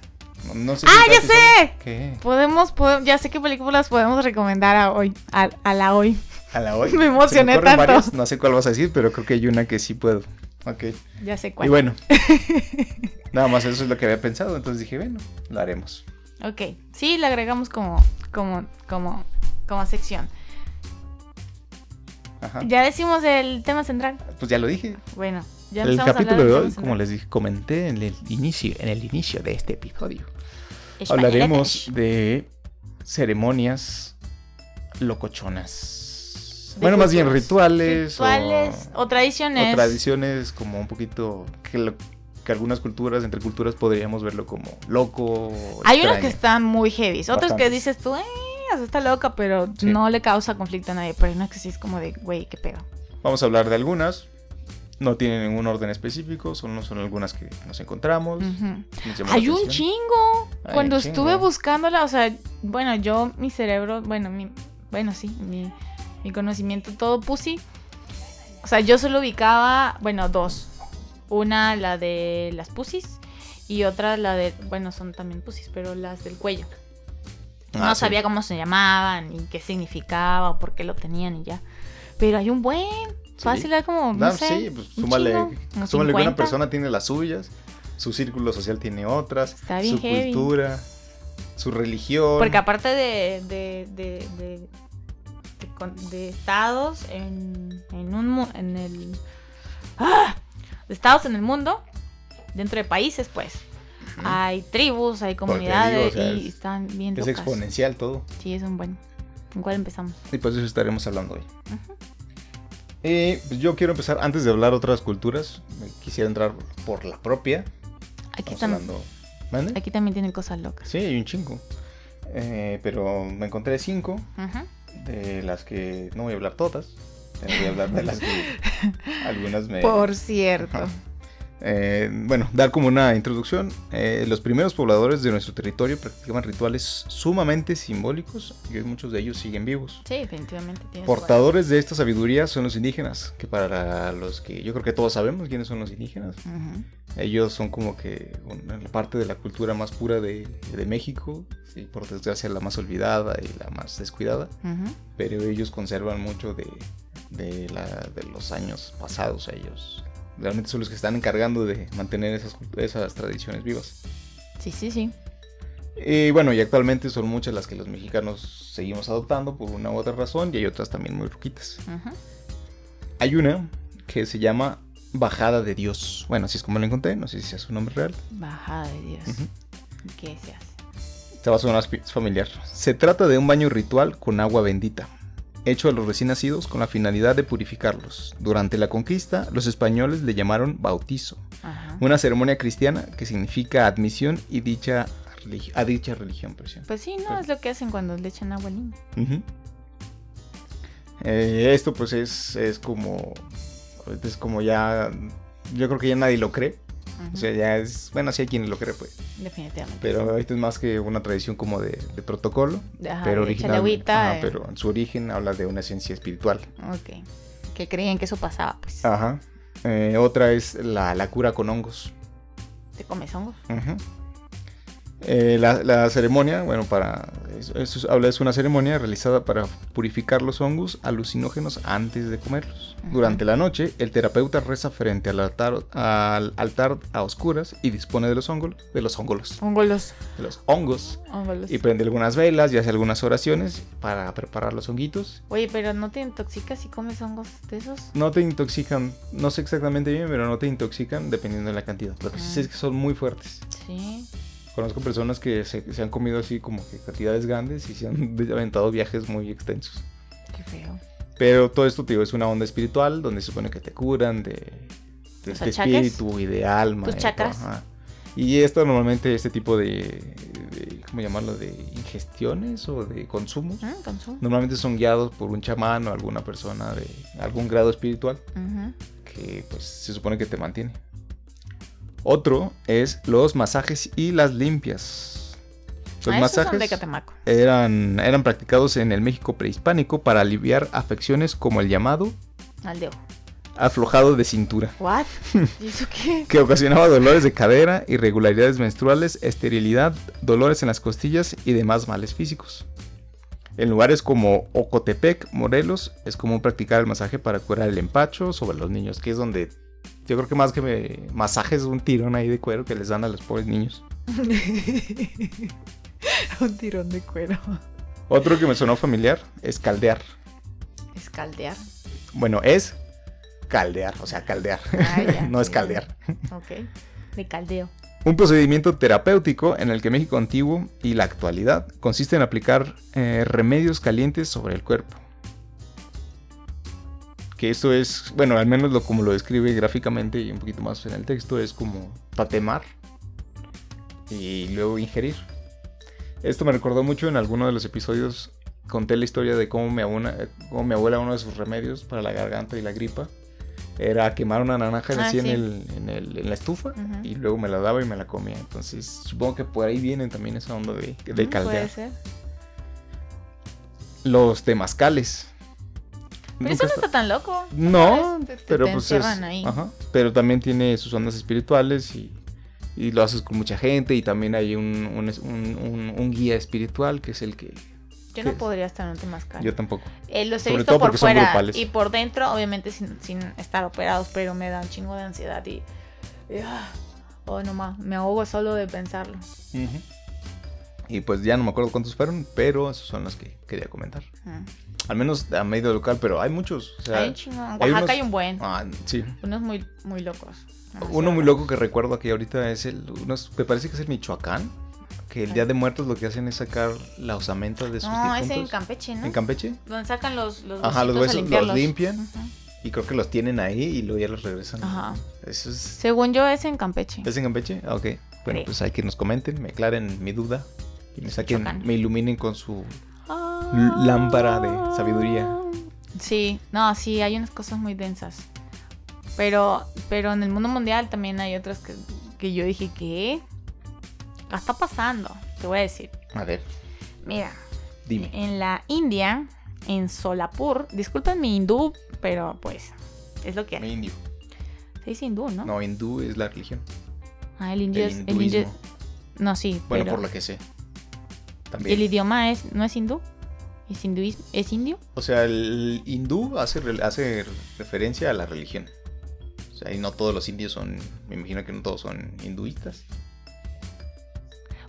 No, no sé ¡Ah, ya sé! ¿Qué? Podemos, podemos, ya sé qué películas podemos recomendar a hoy, a, a la hoy. A la hoy. Me emocioné ocurren tanto. varias, no sé cuál vas a decir, pero creo que hay una que sí puedo. Ok. Ya sé Y cuál. bueno. nada más eso es lo que había pensado. Entonces dije, bueno, lo haremos. Ok, sí, le agregamos como, como, como, como sección. Ajá. Ya decimos el tema central. Pues ya lo dije. Bueno, ya el capítulo de hoy, como les dije, comenté en el inicio, en el inicio de este episodio, hablaremos de ceremonias locochonas. Bueno, más bien rituales, Rituales o, o, tradiciones. o tradiciones como un poquito que, lo- que algunas culturas, entre culturas podríamos verlo como loco. Hay unos extraño. que están muy heavy, otros que dices tú, eh, está loca, pero Sí. no le causa conflicto a nadie. Pero hay unos que sí es como de, güey, qué pedo. Vamos a hablar de algunas. No tienen ningún orden específico, solo son algunas que nos encontramos. Nos Hay un chingo. Hay Cuando un estuve chingo. buscándola, o sea, bueno, yo, mi cerebro, bueno, mi, bueno, sí, mi, mi conocimiento todo pussy. O sea, yo solo ubicaba, bueno, dos. Una, la de las pussies, y otra, la de, bueno, son también pussies, pero las del cuello. Ah, no sí. sabía cómo se llamaban, y qué significaba, o por qué lo tenían, y ya. Pero hay un buen. Fácil, era como, no sé, sí, pues un súmale, súmale que una 50. persona tiene las suyas, su círculo social tiene otras, Está bien su heavy. cultura, su religión. Porque aparte de, de, de, de, de estados en, en un en el ¡Ah! de estados en el mundo, dentro de países, pues. Hay tribus, hay digo, comunidades o sea, y es- están bien es locas. exponencial todo. Sí, es un buen. ¿Con cuál empezamos? Y pues eso estaremos hablando hoy. Ujú. Y pues yo quiero empezar, antes de hablar otras culturas, quisiera entrar por la propia. Aquí, tam- aquí también tienen cosas locas. Sí, hay un chingo. Eh, pero me encontré cinco, Ujú. de las que no voy a hablar todas. Voy a hablar de las que algunas me... Por cierto. Eh, bueno, dar como una introducción. eh, los primeros pobladores de nuestro territorio practicaban rituales sumamente simbólicos y hoy muchos de ellos siguen vivos. Sí, definitivamente Portadores de esta sabiduría son los indígenas, que para los que yo creo que todos sabemos quiénes son los indígenas. valor. Ujú. Ellos son como que una parte de la cultura más pura de, de México, y por desgracia la más olvidada y la más descuidada, Ujú. pero ellos conservan mucho de, de, la- de los años pasados. Ellos realmente son los que están encargando de mantener esas, esas tradiciones vivas. Sí, sí, sí. Y bueno, y actualmente son muchas las que los mexicanos seguimos adoptando por una u otra razón y hay otras también muy ruquitas. Hay una que se llama Bajada de Dios. Bueno, así es como la encontré, no sé si es su nombre real. Bajada de Dios. ¿Qué se hace? Te va a sonar familiar. Se trata de un baño ritual con agua bendita, hecho a los recién nacidos con la finalidad de purificarlos. Durante la conquista, los españoles le llamaron bautizo, Ajá. una ceremonia cristiana que significa admisión y dicha a dicha religión. presión. Pues sí, no, Pero- es lo que hacen cuando le echan agua al niño. Eh, esto pues es, es como es como ya yo creo que ya nadie lo cree O sea ya es bueno sí hay quien lo cree pues Definitivamente. pero ahorita es más que una tradición como de, de protocolo Ajá, pero original ajá, eh. pero en su origen habla de una esencia espiritual Ok. Que creían que eso pasaba, pues. ajá Eh, otra es la, la cura con hongos ¿Te comes hongos? Ujú. Eh, la, la ceremonia, bueno, para eso, habla es una ceremonia realizada para purificar los hongos alucinógenos antes de comerlos. Durante la noche, el terapeuta reza frente al altar, al altar a oscuras y dispone de los hongos, de los hongos, Hongolos. de los hongos Hongolos. y prende algunas velas y hace algunas oraciones para preparar los honguitos. Oye, pero ¿no te intoxicas si comes hongos de esos? No te intoxican, no sé exactamente bien, pero no te intoxican dependiendo de la cantidad. Lo que sí sé es que son muy fuertes. Sí. Conozco personas que se, se han comido así como que cantidades grandes y se han aventado viajes muy extensos. Qué feo. Pero todo esto, tío, es una onda espiritual donde se supone que te curan de, achaques. espíritu y de alma. Tus chakras. ajá. Y esto normalmente, este tipo de, de- ¿cómo llamarlo? De ingestiones o de consumos. Mm, consumo. Normalmente son guiados por un chamán o alguna persona de algún grado espiritual que pues se supone que te mantiene. Otro es los masajes y las limpias. Los Ah, de masajes Catemaco. eran, eran practicados en el México prehispánico para aliviar afecciones como el llamado Al dedo. aflojado de cintura, ¿What? ¿Y eso qué? que ocasionaba dolores de cadera, irregularidades menstruales, esterilidad, dolores en las costillas y demás males físicos. En lugares como Ocotepec, Morelos, es común practicar el masaje para curar el empacho sobre los niños, que es donde yo creo que más que me, masajes un tirón ahí de cuero que les dan a los pobres niños. Un tirón de cuero. Otro que me sonó familiar es caldear. Es caldear. Bueno, es caldear, o sea, caldear. Ah, ya, no es caldear. Ok. De caldeo. Un procedimiento terapéutico en el que México antiguo y la actualidad consiste en aplicar eh, remedios calientes sobre el cuerpo. Que esto es, bueno, al menos lo, como lo describe gráficamente y un poquito más en el texto, es como tatemar y luego ingerir. Esto me recordó mucho en alguno de los episodios conté la historia de cómo mi, abuela, cómo mi abuela uno de sus remedios para la garganta y la gripa era quemar una naranja Ah, así en, el, en, el- en la estufa Ujú. y luego me la daba y me la comía. Entonces supongo que por ahí viene también esa onda de, de Mm, Puede caldear. ser. Los temazcales. Pero eso no está- tan loco. No. Te- te- pero te pues es, ahí. ajá, pero también tiene sus ondas espirituales y, y lo haces con mucha gente y también hay un, un, un- un- un guía espiritual que es el que Yo no podría estar en un temazcal. yo tampoco. Eh, los he sobre visto todo por fuera y por dentro, obviamente sin, sin estar operados, pero me da un chingo de ansiedad y... y, ah, oh, no más, me ahogo solo de pensarlo. Y pues ya no me acuerdo cuántos fueron, pero esos son los que quería comentar. Mm. Al menos a medio local, pero hay muchos. O sea, hay hay Oaxaca unos- hay un buen. ah, sí. Unos muy, muy locos. demasiado Uno muy loco que recuerdo aquí ahorita es el. unos- me parece que es el Michoacán. Que el Día de Muertos lo que hacen es sacar la osamenta de sus No, es en difuntos. Campeche, ¿no? ¿En Campeche? Donde sacan los, los Ajá, los huesos los limpian. Ujú. Y creo que los tienen ahí y luego ya los regresan. Ajá. Eso es. Según yo es en Campeche. ¿Es en Campeche? Ah, ok. Bueno, Sí. pues hay que nos comenten, me aclaren mi duda. Y me saquen, Michoacán. me iluminen con su. Lámpara de sabiduría. Sí, no, sí, hay unas cosas muy densas. Pero, pero en el mundo mundial también hay otras que, que yo dije, ¿qué? ¿Qué está pasando? Te voy a decir. A ver, Mira, dime. en la India, en Solapur, disculpen mi hindú, pero pues es lo que Mi hay. indio. Se dice hindú, ¿no? No, hindú es la religión. Ah, el indio El es. El indio, no, sí, Bueno, pero. por lo que sé. ¿Y También. el idioma es, no es hindú? ¿Es hinduismo? ¿Es indio? O sea, el hindú hace, hace referencia a la religión. O sea, y no todos los indios son. Me imagino que no todos son hinduistas.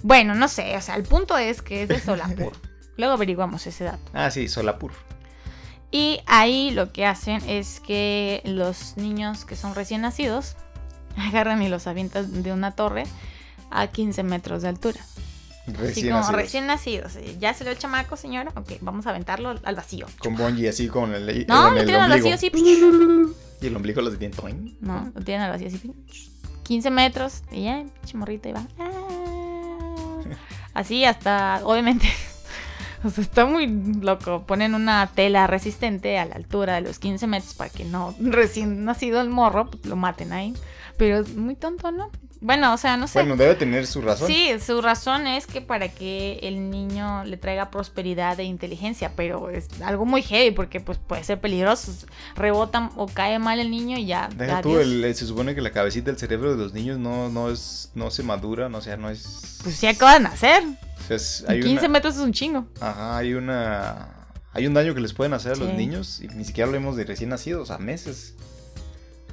Bueno, no sé, o sea, el punto es que es de Solapur. Luego averiguamos ese dato. Ah, sí, Solapur. Y ahí lo que hacen es que los niños que son recién nacidos agarran y los avientan de una torre a 15 metros de altura. Así Recién como nacidos. recién nacidos. eh, ¿Ya se el chamaco, señora? Ok, vamos a aventarlo al vacío. Con Bonji así con el, No, con lo el tienen al vacío así. Y el ombligo los tiene toing. No, lo tienen al vacío así. 15 metros y ya, chimorrito y va. Ah. Así hasta, obviamente, o sea, está muy loco. Ponen una tela resistente a la altura de los 15 metros para que no recién nacido el morro pues, lo maten ahí. Pero es muy tonto, ¿no? Bueno, o sea, no sé. Bueno, debe tener su razón. Sí, su razón es que para que el niño le traiga prosperidad e inteligencia, pero es algo muy heavy porque pues puede ser peligroso. Rebota o cae mal el niño y ya. Deja tú, adiós. el- se supone que la cabecita del cerebro de los niños no, no es, no se madura, no, o sea, no es. Pues sí acaba de nacer. o sea, es- hay 15 una, metros es un chingo. ajá, hay una, hay un daño que les pueden hacer a los niños y ni siquiera hablemos de recién nacidos, a meses,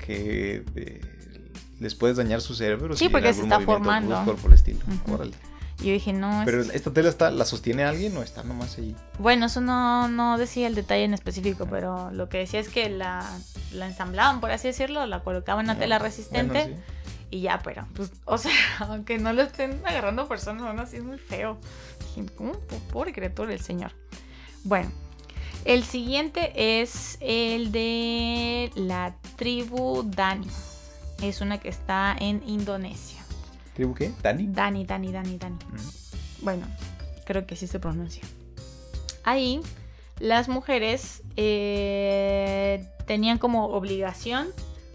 que eh, les puedes dañar su cerebro. Sí, si porque se está formando. brusco por el estilo. Ujú. Órale. Y yo dije, no, es- Pero esta tela está, la sostiene alguien o está nomás ahí. bueno, eso no, no decía el detalle en específico, pero lo que decía es que la, la ensamblaban, por así decirlo, la colocaban una tela resistente Bueno, sí. y ya, pero, pues, o sea, aunque no lo estén agarrando personas, aún así es muy feo. Dije, ¿cómo? Po- Pobre criatura el señor. Bueno, el siguiente es el de la tribu Dani. Es una que está en Indonesia. ¿Tribu qué? ¿Dani? Dani, Dani, Dani, Dani. Mm. Bueno, creo que sí se pronuncia. Ahí las mujeres eh, tenían como obligación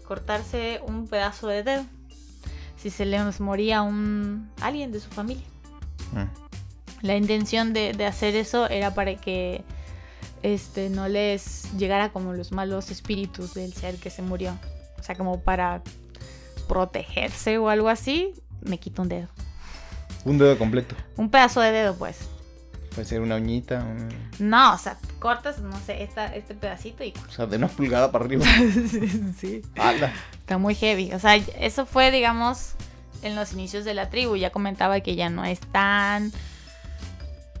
cortarse un pedazo de dedo si se les moría un alguien de su familia. Mm. La intención de, de hacer eso era para que este no les llegara como los malos espíritus del ser que se murió. O sea, como para protegerse o algo así, me quito un dedo. Un dedo completo. Un pedazo de dedo, pues. Puede ser una uñita, un- No, o sea, cortas, no sé, esta, este pedacito y... o sea, de una pulgada para arriba. sí. Está muy heavy. O sea, eso fue, digamos, en los inicios de la tribu. Ya comentaba que ya no es tan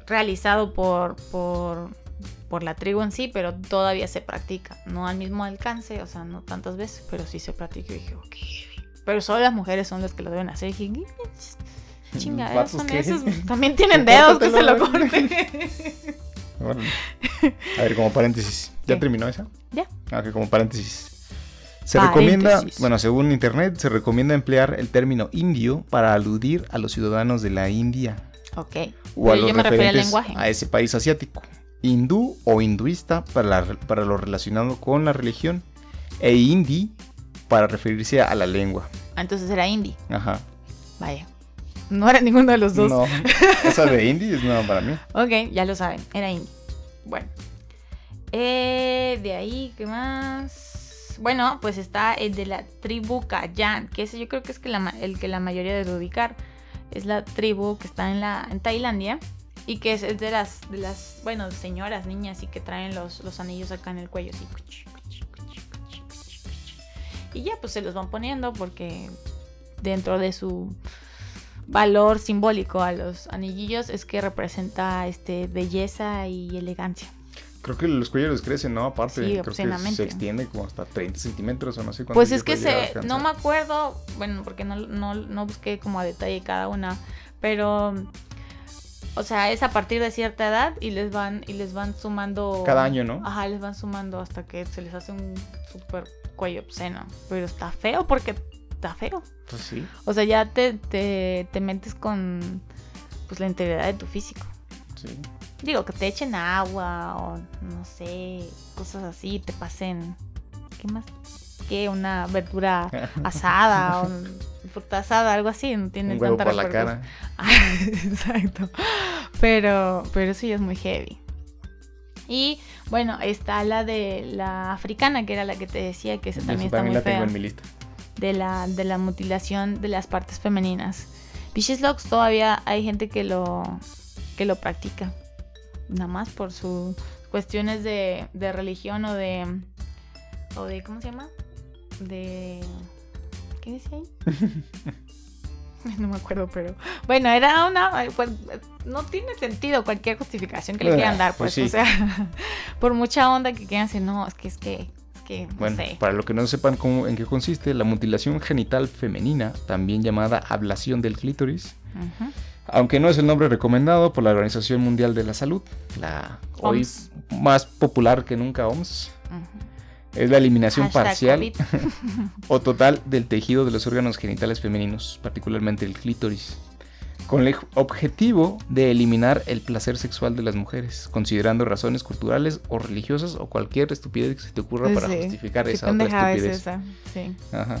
realizado por, por, por la tribu en sí, pero todavía se practica. No al mismo alcance, o sea, no tantas veces, pero sí se practica. Y dije, ok. Pero solo las mujeres son las que lo deben hacer. Y dije, ¿Los chingaderos vatos son esos. También tienen dedos que se lo corten. Órale. A ver, como paréntesis. ¿Ya ¿Qué? terminó esa? Ya. Ah, ok, como paréntesis. Se Paréntesis. recomienda, bueno, según internet, se recomienda emplear el término indio para aludir a los ciudadanos de la India ok. o a Pero los yo me refería al referentes lenguaje. a ese país asiático. hindú o hinduista para, la- para lo relacionado con la religión e hindi para referirse a la lengua. Ah, Entonces era indie. Ajá. Vaya. No era ninguno de los dos. No, esa de hindi es nueva para mí. Ok, ya lo saben, era indie. Bueno. Eh, de ahí, ¿qué más? Bueno, pues está el de la tribu Kayan, que ese yo creo que es que la ma- el que la mayoría debe ubicar. Es la tribu que está en, la, en Tailandia y que es, es de las, de las, bueno, señoras, niñas y que traen los, los anillos acá en el cuello, así. Y ya, pues se los van poniendo porque dentro de su valor simbólico a los anillillos es que representa este belleza y elegancia. Creo que los cuellos crecen, ¿no? Aparte, Sí, creo que se extiende como hasta 30 centímetros o no sé cuánto. Pues es que se, no me acuerdo, bueno, porque no, no, no busqué como a detalle cada una, pero, o sea, es a partir de cierta edad y les van, y les van sumando. Cada año, ¿no? Ajá, les van sumando hasta que se les hace un super cuello obsceno. Pero está feo porque está feo. Pues sí. O sea, ya te, te, te metes con pues la integridad de tu físico. Sí. Digo, que te echen agua o no sé, cosas así, te pasen. ¿Qué más? ¿Qué? Una verdura asada o fruta asada, algo así, no tiene Un huevo tanta por la cara. Ah, Exacto. Pero, pero sí es muy heavy. Y bueno, está la de la africana, que era la que te decía, que esa también está muy la tengo fea en mi lista. de la, de la mutilación de las partes femeninas. Vicious Locks todavía hay gente que lo, que lo practica. Nada más por sus cuestiones de, de religión o de. o de. ¿Cómo se llama? De. ¿Qué dice ahí? No me acuerdo, pero. Bueno, era una. pues, no tiene sentido cualquier justificación que le quieran dar, pues pues. sí. O sea, por mucha onda que quieran decir, no, es que es que. Es que. No Bueno, sé. para los que no sepan cómo, en qué consiste, la mutilación genital femenina, también llamada ablación del clítoris, aunque no es el nombre recomendado por la Organización Mundial de la Salud, la hoy OMS. más popular que nunca OMS, Ujú. Es la eliminación Hashtag parcial o total del tejido de los órganos genitales femeninos, particularmente el clítoris, con el objetivo de eliminar el placer sexual de las mujeres, considerando razones culturales o religiosas o cualquier estupidez que se te ocurra para Sí, justificar esa otra es estupidez. esa. Sí. Ajá.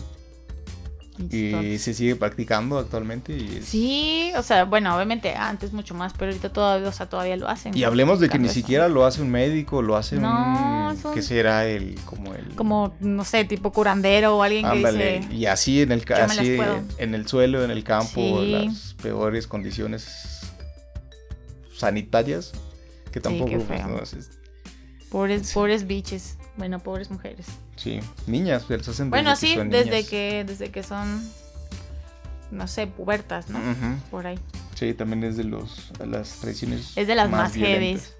Y se sigue practicando actualmente. Y, es- Sí, o sea, bueno, obviamente antes mucho más, pero ahorita todavía, o sea, todavía lo hacen. y hablemos de que ni eso. siquiera lo hace un médico, lo hace No, un... que será el... como el... Como, no sé, tipo curandero o alguien Ándale, que dice... y así en el ca- "Yo me las así puedo". en el suelo, en el campo, Sí. las peores condiciones sanitarias que tampoco qué pues, no, es- Pobres, Sí. pobres biches. Bueno, pobres mujeres. sí, niñas, se las hacen Bueno, desde que sí, son desde niñas. que, desde que son, no sé, pubertas, ¿no? Por ahí. Sí, también es de los de las tradiciones Es de las más, heavies.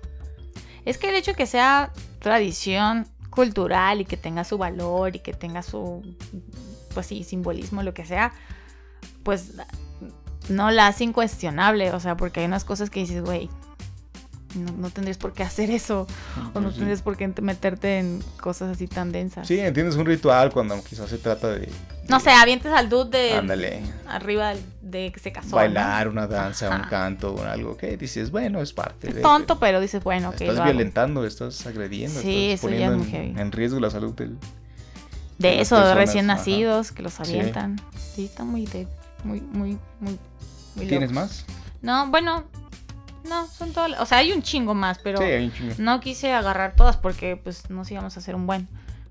Es que el hecho que sea tradición cultural y que tenga su valor y que tenga su, pues sí, simbolismo, lo que sea, pues no la hace incuestionable. O sea, porque hay unas cosas que dices, güey, no, no tendrías por qué hacer eso. O no sí. tendrías por qué meterte en cosas así tan densas. Sí, entiendes un ritual cuando quizás se trata de, No sé, avientes al dude de ándale, arriba de que se casó. ¿no? bailar, una danza, un canto, un algo que dices, bueno, es parte Es de tonto, pero dices, bueno, ok. estás lo hago. violentando, estás agrediendo, Sí, estás eso ya es poniendo muy en, heavy. en riesgo la salud del De de eso, de recién ajá. nacidos, que los avientan. Sí, está muy, de, muy, muy, muy, muy ¿Tienes más? No, bueno, no, son todas. O sea, hay un chingo más, pero sí, hay un chingo. no quise agarrar todas porque, pues, no sí íbamos a hacer un buen.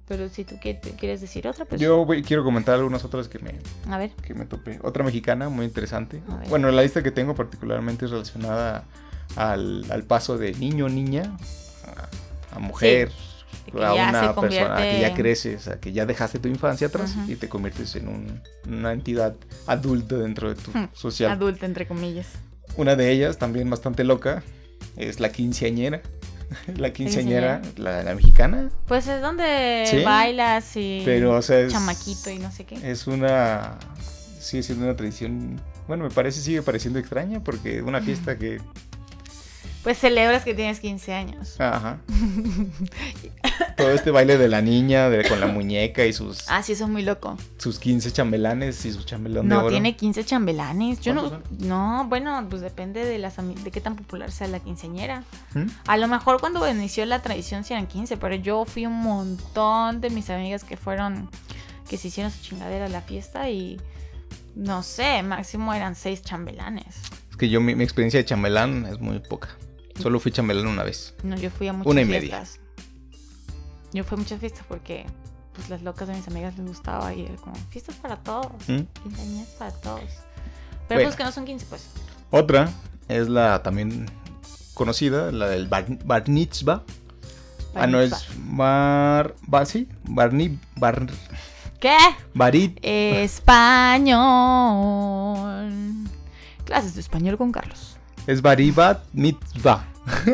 Pero si tú qui- quieres decir otra, pues. Yo voy- quiero comentar algunas otras que me, A ver. que me topé. Otra mexicana muy interesante. Bueno, la lista que tengo particularmente es relacionada al, al paso de niño niña a, a mujer, a una persona que ya creces, a que ya dejaste tu infancia atrás y te conviertes en un- una entidad adulta dentro de tu social. Adulta, entre comillas. Una de ellas, también bastante loca, es la quinceañera. la quinceañera, la, la mexicana. Pues es donde Sí, bailas y. Pero, o sea, es, Chamaquito y no sé qué. es una. Sigue siendo una tradición. Bueno, me parece, sigue pareciendo extraña porque una fiesta que Pues celebras que tienes 15 años. Ajá. Todo este baile de la niña de, con la muñeca y sus, Ah, sí, eso es muy loco. sus 15 chambelanes y su chambelán de No, tiene 15 chambelanes. Yo no. ¿Cuántos No, bueno, pues depende de las de qué tan popular sea la quinceañera. ¿Mm? A lo mejor cuando inició la tradición sí eran 15, pero yo fui un montón de mis amigas que fueron, que se hicieron su chingadera a la fiesta y no sé, máximo eran 6 chambelanes. Es que yo, mi, mi experiencia de chambelán es muy poca. Solo fui chambelán una vez. No, yo fui a muchas Una y media. fiestas. Yo fui a muchas fiestas porque pues las locas de mis amigas les gustaba y era como fiestas para todos, ¿Mm? quinceañeras para todos. Pero Bueno. pues que no son 15 pues. Otra es la también conocida, la del bar, bar mitzvah. Ah, no, es bar... bar sí, barni, bar, ¿Qué? barit... Español. Clases de español con Carlos. Es baribat mitzvah.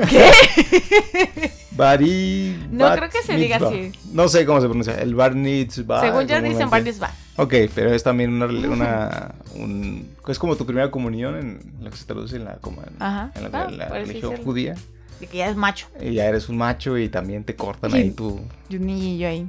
¿Qué? Baribat No creo que se diga mitzvah. así. No sé cómo se pronuncia. El bar mitzvah. Según yo dicen va. Ok, pero es también una, una un- es como tu primera comunión en lo que se traduce en la, como en, Ajá. en la, Ah, en la religión judía. De que ya es macho. Y ya eres un macho y también te cortan Y- ahí tu... Y un niñillo ahí.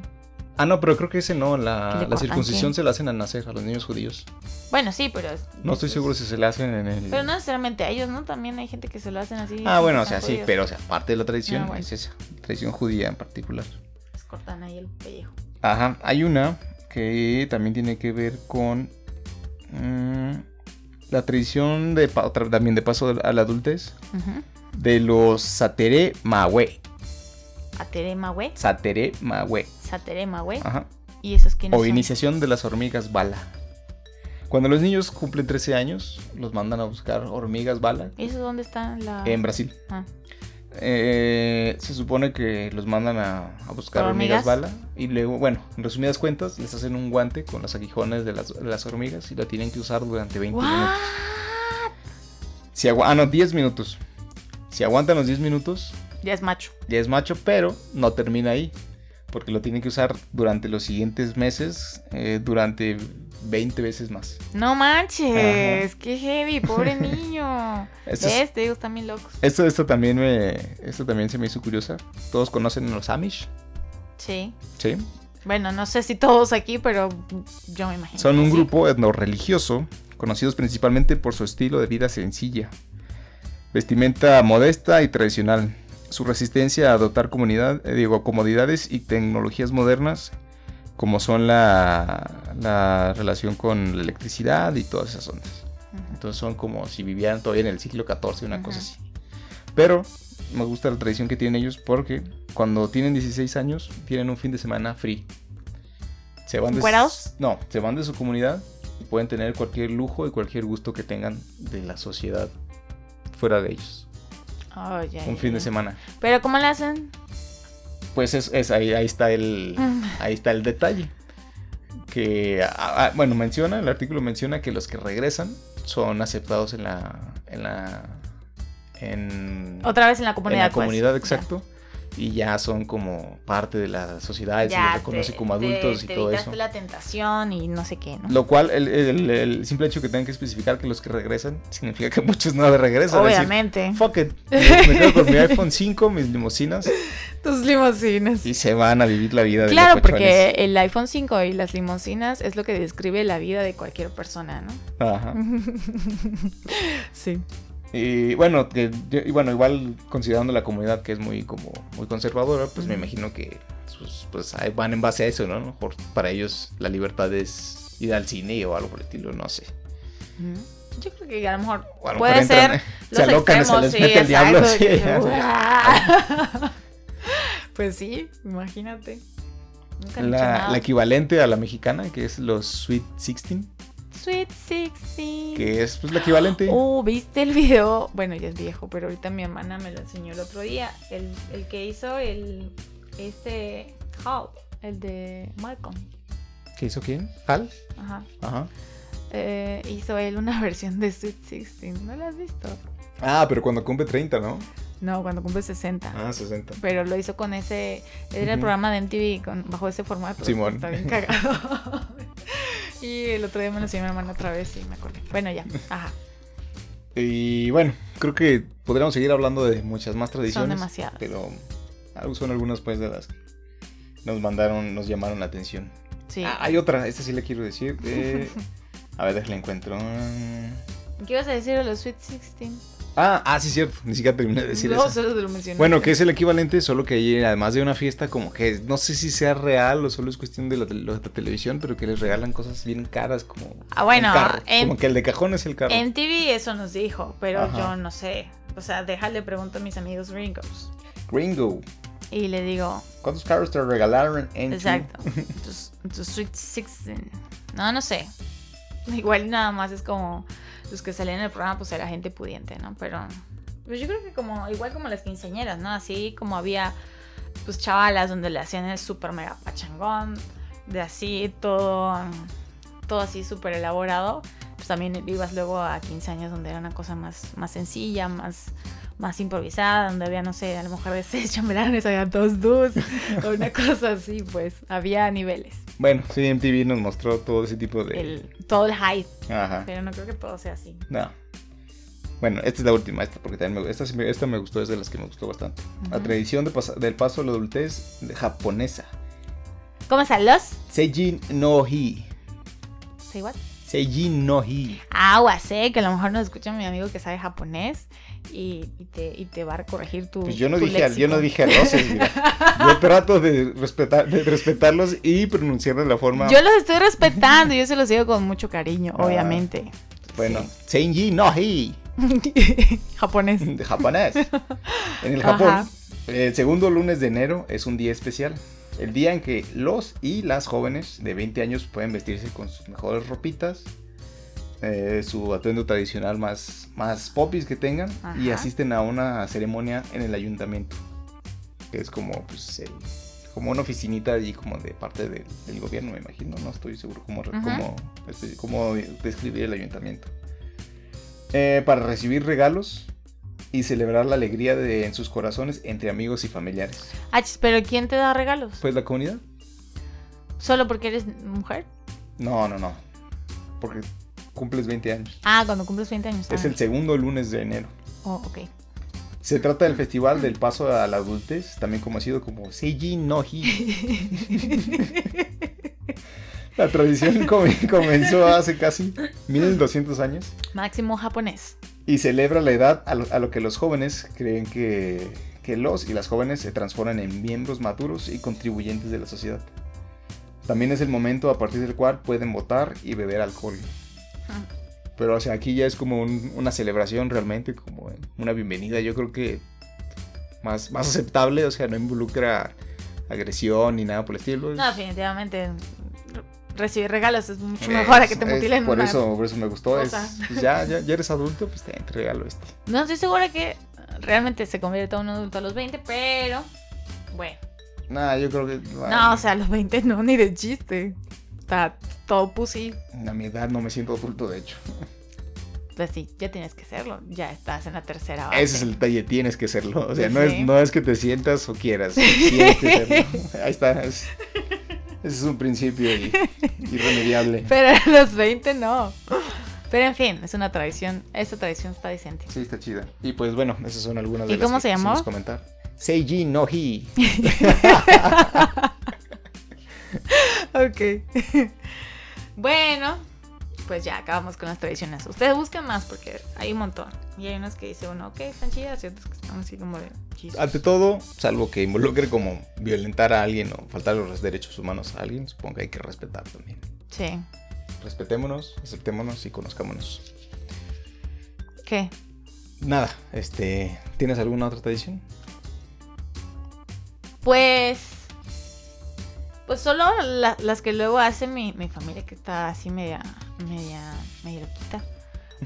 Ah, no, pero creo que ese no, ¿Que la, la circuncisión se la hacen al nacer a los niños judíos. Bueno, sí, pero. No estoy es- seguro si se le hacen en el... Pero no necesariamente a ellos, ¿no? También hay gente que se lo hacen así. Ah, bueno, o sea, sí, pero o sea, parte de la tradición Ah, bueno. es esa, tradición judía en particular. Les cortan ahí el pellejo. Ajá, hay una que también tiene que ver con mm, la tradición de también de paso a la adultez Ujú. de los satere mawe. Aterema, güey. Satere mawe. Saterema, güey. Ajá. ¿Y esos quiénes O son? iniciación de las hormigas bala. Cuando los niños cumplen 13 años, los mandan a buscar hormigas bala ¿Y eso dónde está la.? en Brasil. Ah. Eh, se supone que los mandan a, a buscar ¿Por hormigas? hormigas? bala y luego, bueno, en resumidas cuentas, les hacen un guante con los aguijones de las, de las hormigas y lo tienen que usar durante 20 What? minutos. Si ah, no, 10 minutos. Si aguantan los 10 minutos, Ya es macho. ya es macho, pero no termina ahí. Porque lo tienen que usar durante los siguientes meses, eh, durante 20 veces más. No manches, Ajá. qué heavy, pobre niño. Esto, es- digo, están bien locos. esto, esto también me, esto también se me hizo curiosa. Todos conocen a los Amish, Sí. ¿sí? Bueno, no sé si todos aquí, pero yo me imagino. Son un sí. grupo etnorreligioso, conocidos principalmente por su estilo de vida sencilla, vestimenta modesta y tradicional, su resistencia a adoptar comunidad, eh, digo, comodidades y tecnologías modernas, como son la, la relación con la electricidad y todas esas ondas. Entonces son como si vivieran todavía en el siglo XIV, una cosa así. Pero me gusta la tradición que tienen ellos porque cuando tienen 16 años tienen un fin de semana free. Se van. No, se van de su comunidad y pueden tener cualquier lujo y cualquier gusto que tengan de la sociedad fuera de ellos. Oh, ya, Un ya, fin de semana. Pero ¿cómo le hacen? Pues es, es ahí, ahí está el ahí está el detalle. Que ah, bueno, menciona, el artículo menciona que los que regresan son aceptados en la en la en, Otra vez en la en comunidad. la pues. comunidad, exacto. Y ya son como parte de la sociedad, se Ya, les reconoce te- como adultos te- y te todo evitaste eso. la tentación y no sé qué, ¿no? Lo cual, el, el- el simple hecho que tengan que especificar que los que regresan, significa que muchos no regresan. decir, Obviamente. Fuck it. Me quedo con mi iPhone 5, mis limusinas Tus limusinas. y se van a vivir la vida de Claro, porque el iPhone 5 y las limusinas es lo que describe la vida de cualquier persona, ¿no? Ajá. sí. Y bueno, que y bueno, igual considerando la comunidad que es muy como muy conservadora, pues me imagino que pues ahí van en base a eso, ¿no? A lo mejor para ellos la libertad es ir al cine o algo por el estilo, no sé. Yo creo que a lo mejor O a lo puede mejor entran, ser eh, los se alocan, se extremos, les sí, mete el diablo. exacto, sí, que- ya. pues sí, imagínate. Nunca La, la equivalente a la mexicana, que es los Sweet 16, Sweet 16. que es pues la equivalente. Oh, ¿viste el video? Bueno, ya es viejo, pero ahorita mi hermana me lo enseñó el otro día. El, el que hizo el. Este. Hall, el de Malcolm. ¿Qué hizo quién? ¿Hal? Ajá. Ajá. Eh, hizo él una versión de Sweet 16. ¿No la has visto? Ah, pero cuando cumple 30, ¿no? No, cuando cumple 60. Ah, 60. Pero lo hizo con ese. Era el programa de MTV con, bajo ese formato. Simón. Está bien cagado. y el otro día me lo enseñó mi hermana otra vez y me acordé. Bueno, ya. Ajá. Y bueno, creo que podríamos seguir hablando de muchas más Son tradiciones. demasiadas. Pero son algunas pues de las que nos mandaron, nos llamaron la atención. Sí. Ah, hay otra, esta sí le quiero decir. eh, a ver, déjala encuentro. ¿Qué ibas a decir de los Sweet 16? Ah, ah, sí, cierto. Ni siquiera terminé de decir no, eso. solo te lo mencioné. Bueno, que es el equivalente, solo que ahí, además de una fiesta, como que no sé si sea real o solo es cuestión de la, de la televisión, pero que les regalan cosas bien caras como Ah, bueno, un carro. en- como que el de cajón es el carro. En TV eso nos dijo, pero Ajá. yo no sé. O sea, déjale pregunto a mis amigos gringos. Gringo, Y le digo, ¿cuántos carros te regalaron en exacto, tus, tus Sweet 16. No, no sé. Igual nada más es como los que salían en el programa, pues era gente pudiente, ¿no? Pero pues yo creo que como igual como las quinceañeras, ¿no? Así como había pues chavalas donde le hacían el super mega pachangón, de así todo, todo así súper elaborado. Pues también ibas luego a 15 años donde era una cosa más, más sencilla, más, más improvisada, donde había, no sé, a lo mejor de seis chambelanes, había dos dus, o una cosa así, pues había niveles. Bueno, sí, MTV nos mostró todo ese tipo de... El, todo el hype, Ajá. pero no creo que todo sea así. No. Bueno, esta es la última, esta, porque también me, esta, esta me gustó, es de las que me gustó bastante. La tradición de pasa- del paso a la adultez de- japonesa. ¿Cómo están los? Seijin no hi. Say what? Seijin no hi. Agua, sé que a lo mejor nos escucha mi amigo que sabe japonés y, y te, y te va a corregir tu. Pues yo no tu dije, al- yo no léxico. dije. Yo trato de, respetar, de respetarlos y pronunciar de la forma... Yo los estoy respetando, yo se los digo con mucho cariño, Ah, obviamente. Bueno, Seijin no hi. japonés. japonés. En el Ajá. Japón, el segundo lunes de enero es un día especial. El día en que los y las jóvenes de 20 años pueden vestirse con sus mejores ropitas, eh, su atuendo tradicional más, más popis que tengan y Ajá. asisten a una ceremonia en el ayuntamiento. Que es como, pues, el- como una oficinita y como de parte del- del gobierno, me imagino. No estoy seguro cómo, cómo, este, cómo describir el ayuntamiento. Eh, para recibir regalos y celebrar la alegría de, en sus corazones entre amigos y familiares. Ah, pero ¿quién te da regalos? Pues la comunidad. ¿Solo porque eres mujer? No, no, no. Porque cumples 20 años. Ah, cuando cumples 20 años. Es ah. el segundo lunes de enero. Oh, ok. Se trata del festival del paso a la adultez, también conocido como Seiji no Hi. La tradición come- comenzó hace casi 1200 años Máximo japonés. y celebra la edad a lo, a lo que los jóvenes creen que, que los y las jóvenes se transforman en miembros maduros y contribuyentes de la sociedad. También es el momento a partir del cual pueden votar y beber alcohol. Pero o sea, aquí ya es como un- una celebración realmente, como una bienvenida. Yo creo que más, más aceptable, o sea, no involucra agresión ni nada por el estilo. No, definitivamente. re- Recibir regalos es mucho Es- mejor a que te es- mutilen por una- eso, por eso me gustó. Es, pues ya, ya, ya eres adulto, pues te, regalo este. No estoy segura que realmente se convierte a un adulto a los 20, pero bueno. Nah, yo creo que. No, o sea, a los 20 no, ni de chiste. Está todo pussy. A mi edad no me siento adulto, de hecho. Pues sí, ya tienes que serlo. Ya estás en la tercera base. Ese es el detalle, tienes que serlo. O sea, no, Sí. es, no es que te sientas o quieras. Tienes que serlo. Ahí está. es- ese es un principio y- irremediable. Pero a los 20 no. Pero en fin, es una tradición. Esta tradición está decente. Sí, está chida. Y pues bueno, esas son algunas de ¿Y las cómo que se llamó? comentar. Seiji no Hi. Ok. bueno, pues ya acabamos con las tradiciones. Ustedes busquen más porque hay un montón. Y hay unas que dice uno, ok, están chidas, y otras que están así como de Jesus. Ante todo, salvo que involucre como violentar a alguien o faltar los derechos humanos a alguien, supongo que hay que respetar también. Sí. Respetémonos, aceptémonos y conozcámonos. ¿Qué? Nada, este, ¿tienes alguna otra tradición? Pues. Pues solo la- las que luego hace mi, mi familia que está así media, media, media loquita.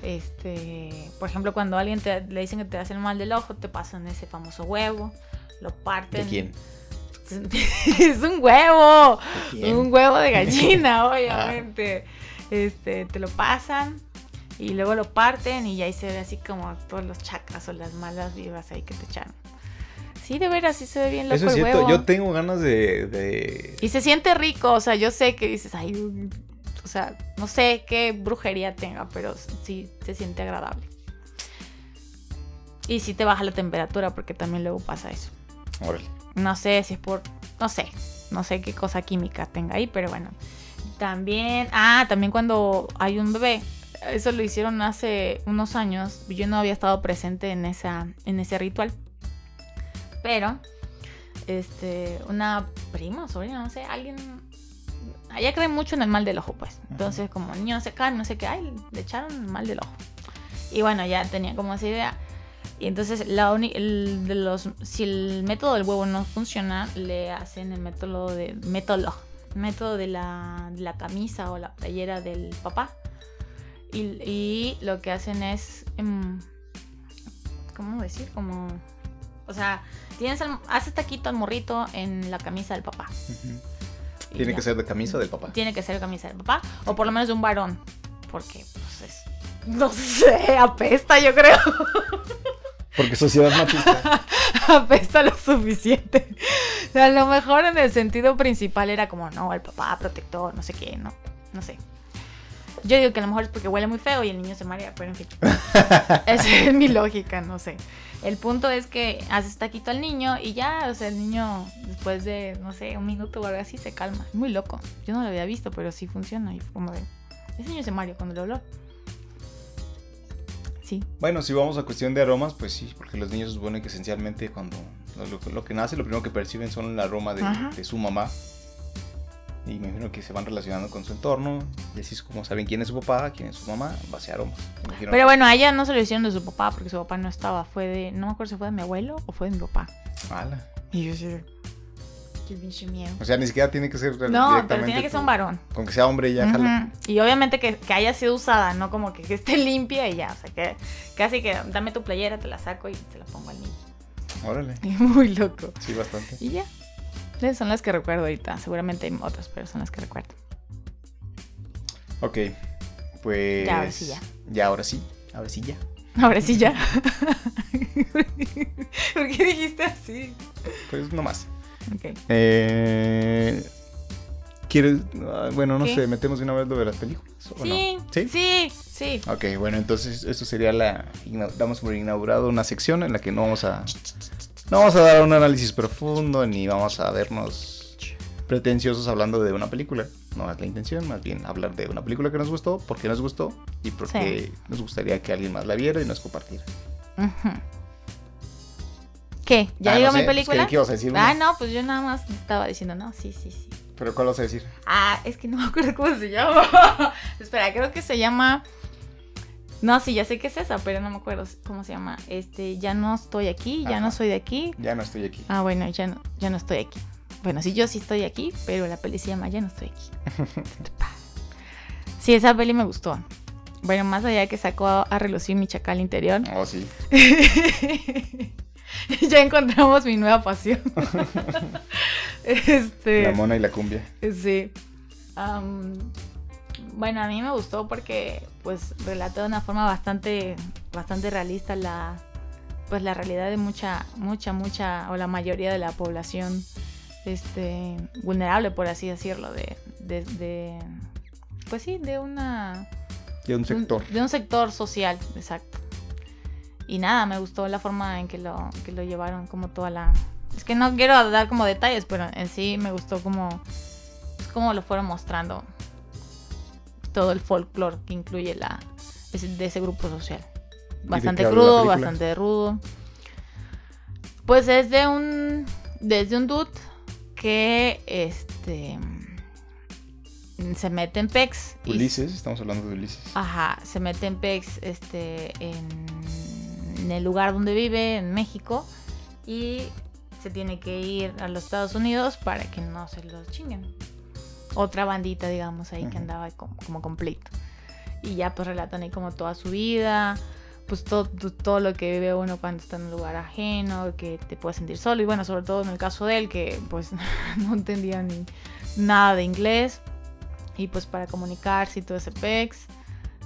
Este, por ejemplo, cuando a alguien te, le dicen que te hacen mal del ojo, te pasan ese famoso huevo, lo ¿De parten. quién? es un huevo, ¿De un huevo de gallina, obviamente. Este, te lo pasan y luego lo parten y ya ahí se ve así como todos los chakras o las malas vibras ahí que te echaron. Sí, de veras, sí se ve bien loco Eso es el cierto, huevo. yo tengo ganas de, de- Y se siente rico, o sea, yo sé que dices, ay, o sea, no sé qué brujería tenga, pero sí se siente agradable. Y sí te baja la temperatura porque también luego pasa eso. Órale. No sé si es por, no sé, no sé qué cosa química tenga ahí, pero bueno. También, ah, también cuando hay un bebé, eso lo hicieron hace unos años, yo no había estado presente en, esa, en ese ritual. Pero, este, una prima, sobrina, no sé, alguien, allá cree mucho en el mal del ojo, pues. Entonces, como niño no se cae, no sé qué, ay, le echaron el mal del ojo. Y bueno, ya tenía como esa idea. Y entonces, la uni- el de los, si el método del huevo no funciona, le hacen el método de método, método de la, de la camisa o la playera del papá. Y, y lo que hacen es, em, ¿cómo decir? Como, o sea, tienes al- haces taquito al morrito en la camisa del papá. Tiene ya. que ser de camisa del papá. Tiene que ser camisa del papá, o por lo menos de un varón, porque pues es, no sé, apesta yo creo. Porque sociedad machista. apesta lo suficiente. O sea, a lo mejor en el sentido principal era como, no, el papá protector, no sé qué, no, no sé. Yo digo que a lo mejor es porque huele muy feo y el niño se marea, pero en fin. Esa es mi lógica, no sé. El punto es que haces taquito al niño y ya, o sea, el niño después de, no sé, un minuto o algo así se calma. Es muy loco. Yo no lo había visto, pero sí funciona. Y como de, ese niño se mareó cuando lo habló. Sí. Bueno, si vamos a cuestión de aromas, pues sí, porque los niños supone que esencialmente cuando lo, lo que nace, lo primero que perciben son el aroma de su mamá. Y me imagino que se van relacionando con su entorno. Y así es como saben quién es su papá, quién es su mamá, base a aromas. Pero que- bueno, a ella no se lo hicieron de su papá porque su papá no estaba. Fue de, no me acuerdo si fue de mi abuelo o fue de mi papá. Ala. Y yo sí. Qué pinche miedo. O sea, ni siquiera tiene que ser No, pero tiene que ser un varón. Con que sea hombre ya jala. Ujú. Y obviamente que, que haya sido usada, no como que, que esté limpia y ya. O sea, que casi que dame tu playera, te la saco y te la pongo al niño. Órale. Y muy loco. Sí, bastante. Y ya. Esas son las que recuerdo ahorita. Seguramente hay otras, pero son las que recuerdo. Ok. Pues. Ya, ahora sí, ya. Ya, ahora sí. Ahora sí, ya. Ahora sí ya. ¿Por qué dijiste así? Pues no más. Ok. Eh, ¿Quieres? ah, Bueno, no ¿Qué? sé, metemos de una vez lo de las películas. ¿o Sí, no? ¿Sí? sí, sí. Ok, bueno, entonces esto sería la. Damos por inaugurado una sección en la que no vamos a. No vamos a dar un análisis profundo ni vamos a vernos pretenciosos hablando de una película. No es la intención, más bien hablar de una película que nos gustó, por qué nos gustó y por qué nos gustaría que alguien más la viera y nos compartiera. ¿Qué? ¿Ya Ah, llegó no sé, mi pues, película? ¿qué- qué ibas a decir? Ah, no, pues yo nada más estaba diciendo, no, sí, sí, sí. ¿Pero cuál vas a decir? Ah, es que no me acuerdo cómo se llama. Espera, creo que se llama. No, sí, ya sé que es esa, pero no me acuerdo cómo se llama. Este, ya no estoy aquí, ya no soy de aquí. Ya no estoy aquí. Ah, bueno, ya no, ya no estoy aquí. Bueno, sí, yo sí estoy aquí, pero la peli se llama Ya no estoy aquí. Sí, esa peli me gustó. Bueno, más allá de que sacó a, a relucir mi chacal interior, Oh, sí. ya encontramos mi nueva pasión. este. La mona y la cumbia. Sí. Am, bueno, a mí me gustó porque pues relata de una forma bastante bastante realista la pues la realidad de mucha mucha mucha o la mayoría de la población este vulnerable por así decirlo de de, de- pues sí, de una De un sector. de un sector social, exacto. Y nada, me gustó la forma en que lo, que lo llevaron, como toda la... Es que no quiero dar como detalles, pero en sí me gustó como, pues, como lo fueron mostrando todo el folclore que incluye la, de ese grupo social. Bastante crudo, bastante rudo. Pues es de un, desde un dude que este se mete en pex y Ulises, estamos hablando de Ulises. Ajá, se mete en PEX este, en, en el lugar donde vive, en México, y se tiene que ir a los Estados Unidos para que no se los chinguen. Otra bandita, digamos, ahí que andaba como, como completo. Y ya pues relatan ahí como toda su vida, pues todo, todo lo que vive uno cuando está en un lugar ajeno, que te puede sentir solo. Y bueno, sobre todo en el caso de él, que pues no entendía ni nada de inglés. Y pues para comunicarse y todo ese pex.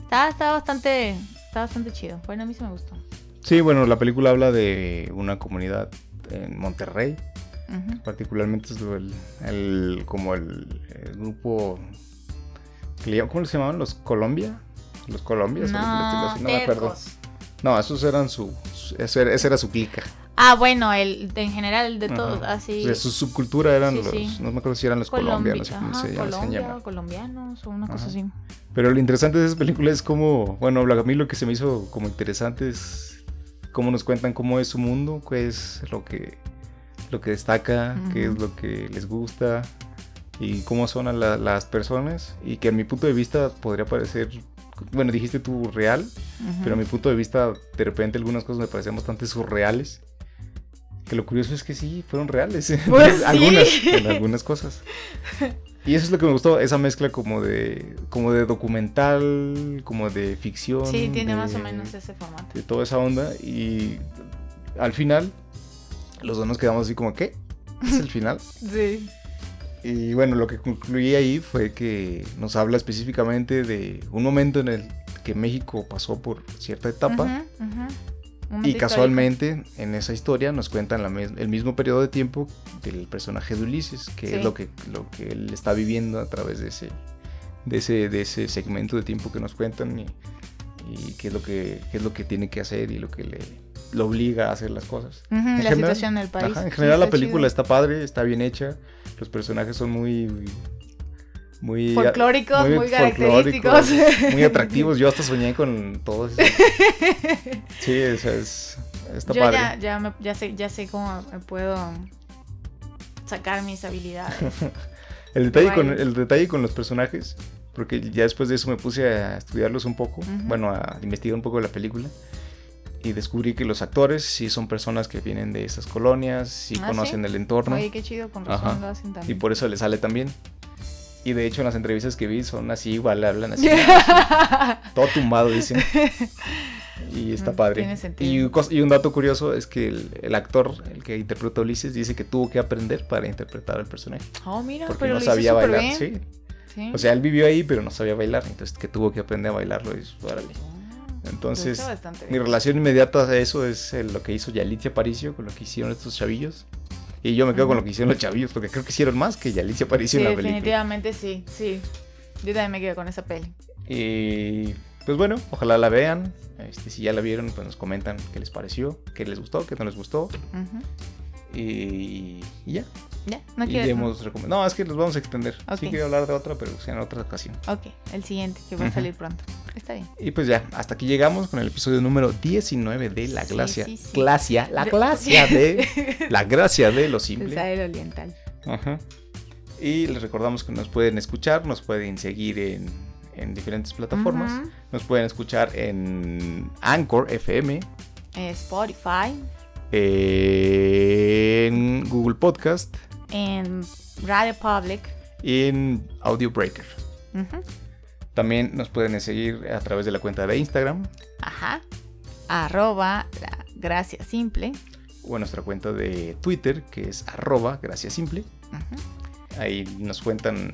Está, está bastante. Está bastante chido. Bueno, a mí sí me gustó. Sí, bueno, la película habla de una comunidad en Monterrey. Particularmente es el, el- como el, el grupo ¿cómo se llamaban? ¿Los Colombia? ¿Los Colombias? o No, no me acuerdo. No, esos eran su, esa era, esa era su clica. Ah, bueno, el de- en general, el de Ajá. todos, así. O sea, su subcultura eran Sí, los, sí. no me acuerdo si eran los Colombia, colombianos, ajá, se, se Colombia, llaman. colombianos o una cosa así. Pero lo interesante de esa película es cómo, bueno, a mí lo que se me hizo como interesante es cómo nos cuentan cómo es su mundo, qué es lo que, lo que destaca, qué Ujú. es lo que les gusta y cómo son a la- las personas y que a mi punto de vista podría parecer, bueno, dijiste tú real, Ujú. pero a mi punto de vista de repente algunas cosas me parecían bastante surreales. Que lo curioso es que sí, fueron reales. Pues sí. algunas, algunas cosas. Y eso es lo que me gustó, esa mezcla como de, como de documental, como de ficción. Sí, tiene de- más o menos ese formato. De toda esa onda. Y al final, los dos nos quedamos así como, ¿qué? ¿Es el final? Sí. Y bueno, lo que concluí ahí fue que nos habla específicamente de un momento en el que México pasó por cierta etapa. Y histórico. casualmente en esa historia nos cuentan la el mismo periodo de tiempo del personaje de Ulises, que Sí. es lo que, lo que él está viviendo a través de ese, de ese, de ese segmento de tiempo que nos cuentan y, y qué, es lo que, qué es lo que tiene que hacer y lo que le lo obliga a hacer las cosas. Ujú, En la general- situación del país. Ajá, en Sí, general la está película chido. está padre, está bien hecha, los personajes son muy... Muy, Folclóricos, muy folclóricos, característicos. muy atractivos. Yo hasta soñé con todos. Sí, o sea, es, está Yo padre. ya, ya, me- ya sé, ya sé cómo me puedo sacar mis habilidades. El detalle, con, el detalle con los personajes, porque ya después de eso me puse a estudiarlos un poco, Ujú. bueno, a investigar un poco la película. Y descubrí que los actores sí son personas que vienen de esas colonias, sí ¿Ah, conocen sí? el entorno. Oye, qué chido, con razón lo hacen Y también. por eso le sale también. Y de hecho en las entrevistas que vi son así, igual hablan así. todo tumbado, dicen. Y está padre. tiene sentido. Y, y un dato curioso es que el, el actor, el que interpreta a Ulises, dice que tuvo que aprender para interpretar al personaje. Oh, mira, Porque pero no lo hizo sabía súper bailar. bien. Sí. Sí. O sea, él vivió ahí, pero no sabía bailar. Entonces que tuvo que aprender a bailarlo. Y, órale. Oh, Entonces, mi relación inmediata a eso es eh, lo que hizo Yalitza Aparicio con lo que hicieron estos chavillos. Y yo me quedo con lo que hicieron los chavillos, porque creo que hicieron más que Yalitza Aparicio Sí, en la película. definitivamente sí, sí. Yo también me quedo con esa peli. Y pues bueno, ojalá la vean. Este, si ya la vieron, pues nos comentan qué les pareció, qué les gustó, qué no les gustó. Y ya. Ya, no y es que los vamos a extender. Ok. Sí quiero hablar de otra, pero sea en otra ocasión. Ok, el siguiente, que va a salir pronto. Está bien. Y pues ya, hasta aquí llegamos con el episodio número 19 de La Glacia. sí, sí. Glacia, la glacia de. La gracia de lo El simple. Sahel Oriental. Ajá. Y les recordamos que nos pueden escuchar, nos pueden seguir en, en diferentes plataformas. Nos pueden escuchar en Anchor FM, Eh, Spotify, en Google Podcast en Radio Public. y en Audio Breaker. También nos pueden seguir a través de la cuenta de Instagram Ajá. Arroba la gracia simple. o nuestra cuenta de Twitter, que es arroba gracias simple. Ahí nos cuentan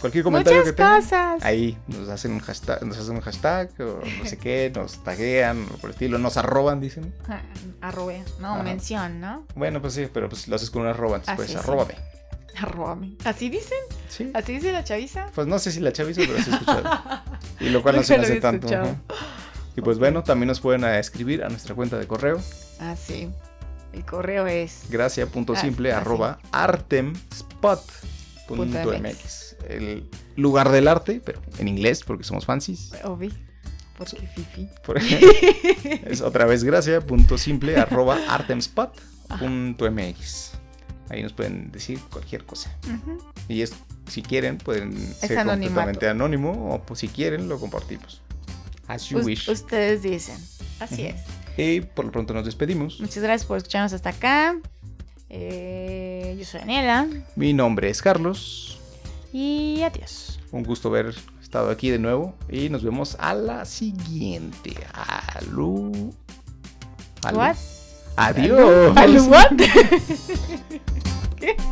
cualquier comentario Muchas que tengan. cosas. Ahí nos hacen un hashtag, nos hacen un hashtag o no sé qué, nos taguean o por el estilo, nos arroban, dicen. Ah, Arrobe. No, Ajá. mención, ¿no? Bueno, pues sí, pero pues lo haces con una arroba, entonces Ah, pues sí, sí. arróbame. Arróbame. ¿Así dicen? Sí. ¿Así dice la chaviza? Pues no sé si la chaviza, pero sí he escuchado. Y lo cual no se me hace tanto. ajá. Y pues bueno, también nos pueden eh, escribir a nuestra cuenta de correo, Ah, sí. El correo es. gracia.simple El lugar del arte, pero en inglés, porque somos fancies. Obi. Porque Fifi. Por- es otra vez gracia.simple arroba artemspot.mx. Ahí nos pueden decir cualquier cosa. Y es, si quieren, pueden ser anonimato. completamente anónimo o pues, si quieren, lo compartimos. As you wish. ustedes dicen. Así es. Y por lo pronto nos despedimos. Muchas gracias por escucharnos hasta acá. Eh, yo soy Daniela. Mi nombre es Carlos. Y adiós. Un gusto haber estado aquí de nuevo. Y nos vemos a la siguiente. Aló. Aló. What? Adiós. ¿Aló? What?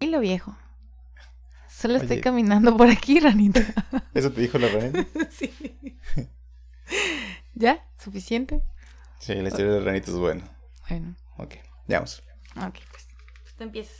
Y lo viejo. Solo estoy Oye. caminando por aquí, ranita. Eso te dijo la ranita. sí. ¿Ya? ¿Suficiente? Sí, la historia de la ranita es buena. Bueno, Ok, ya vamos. ok, pues. Tú empiezas.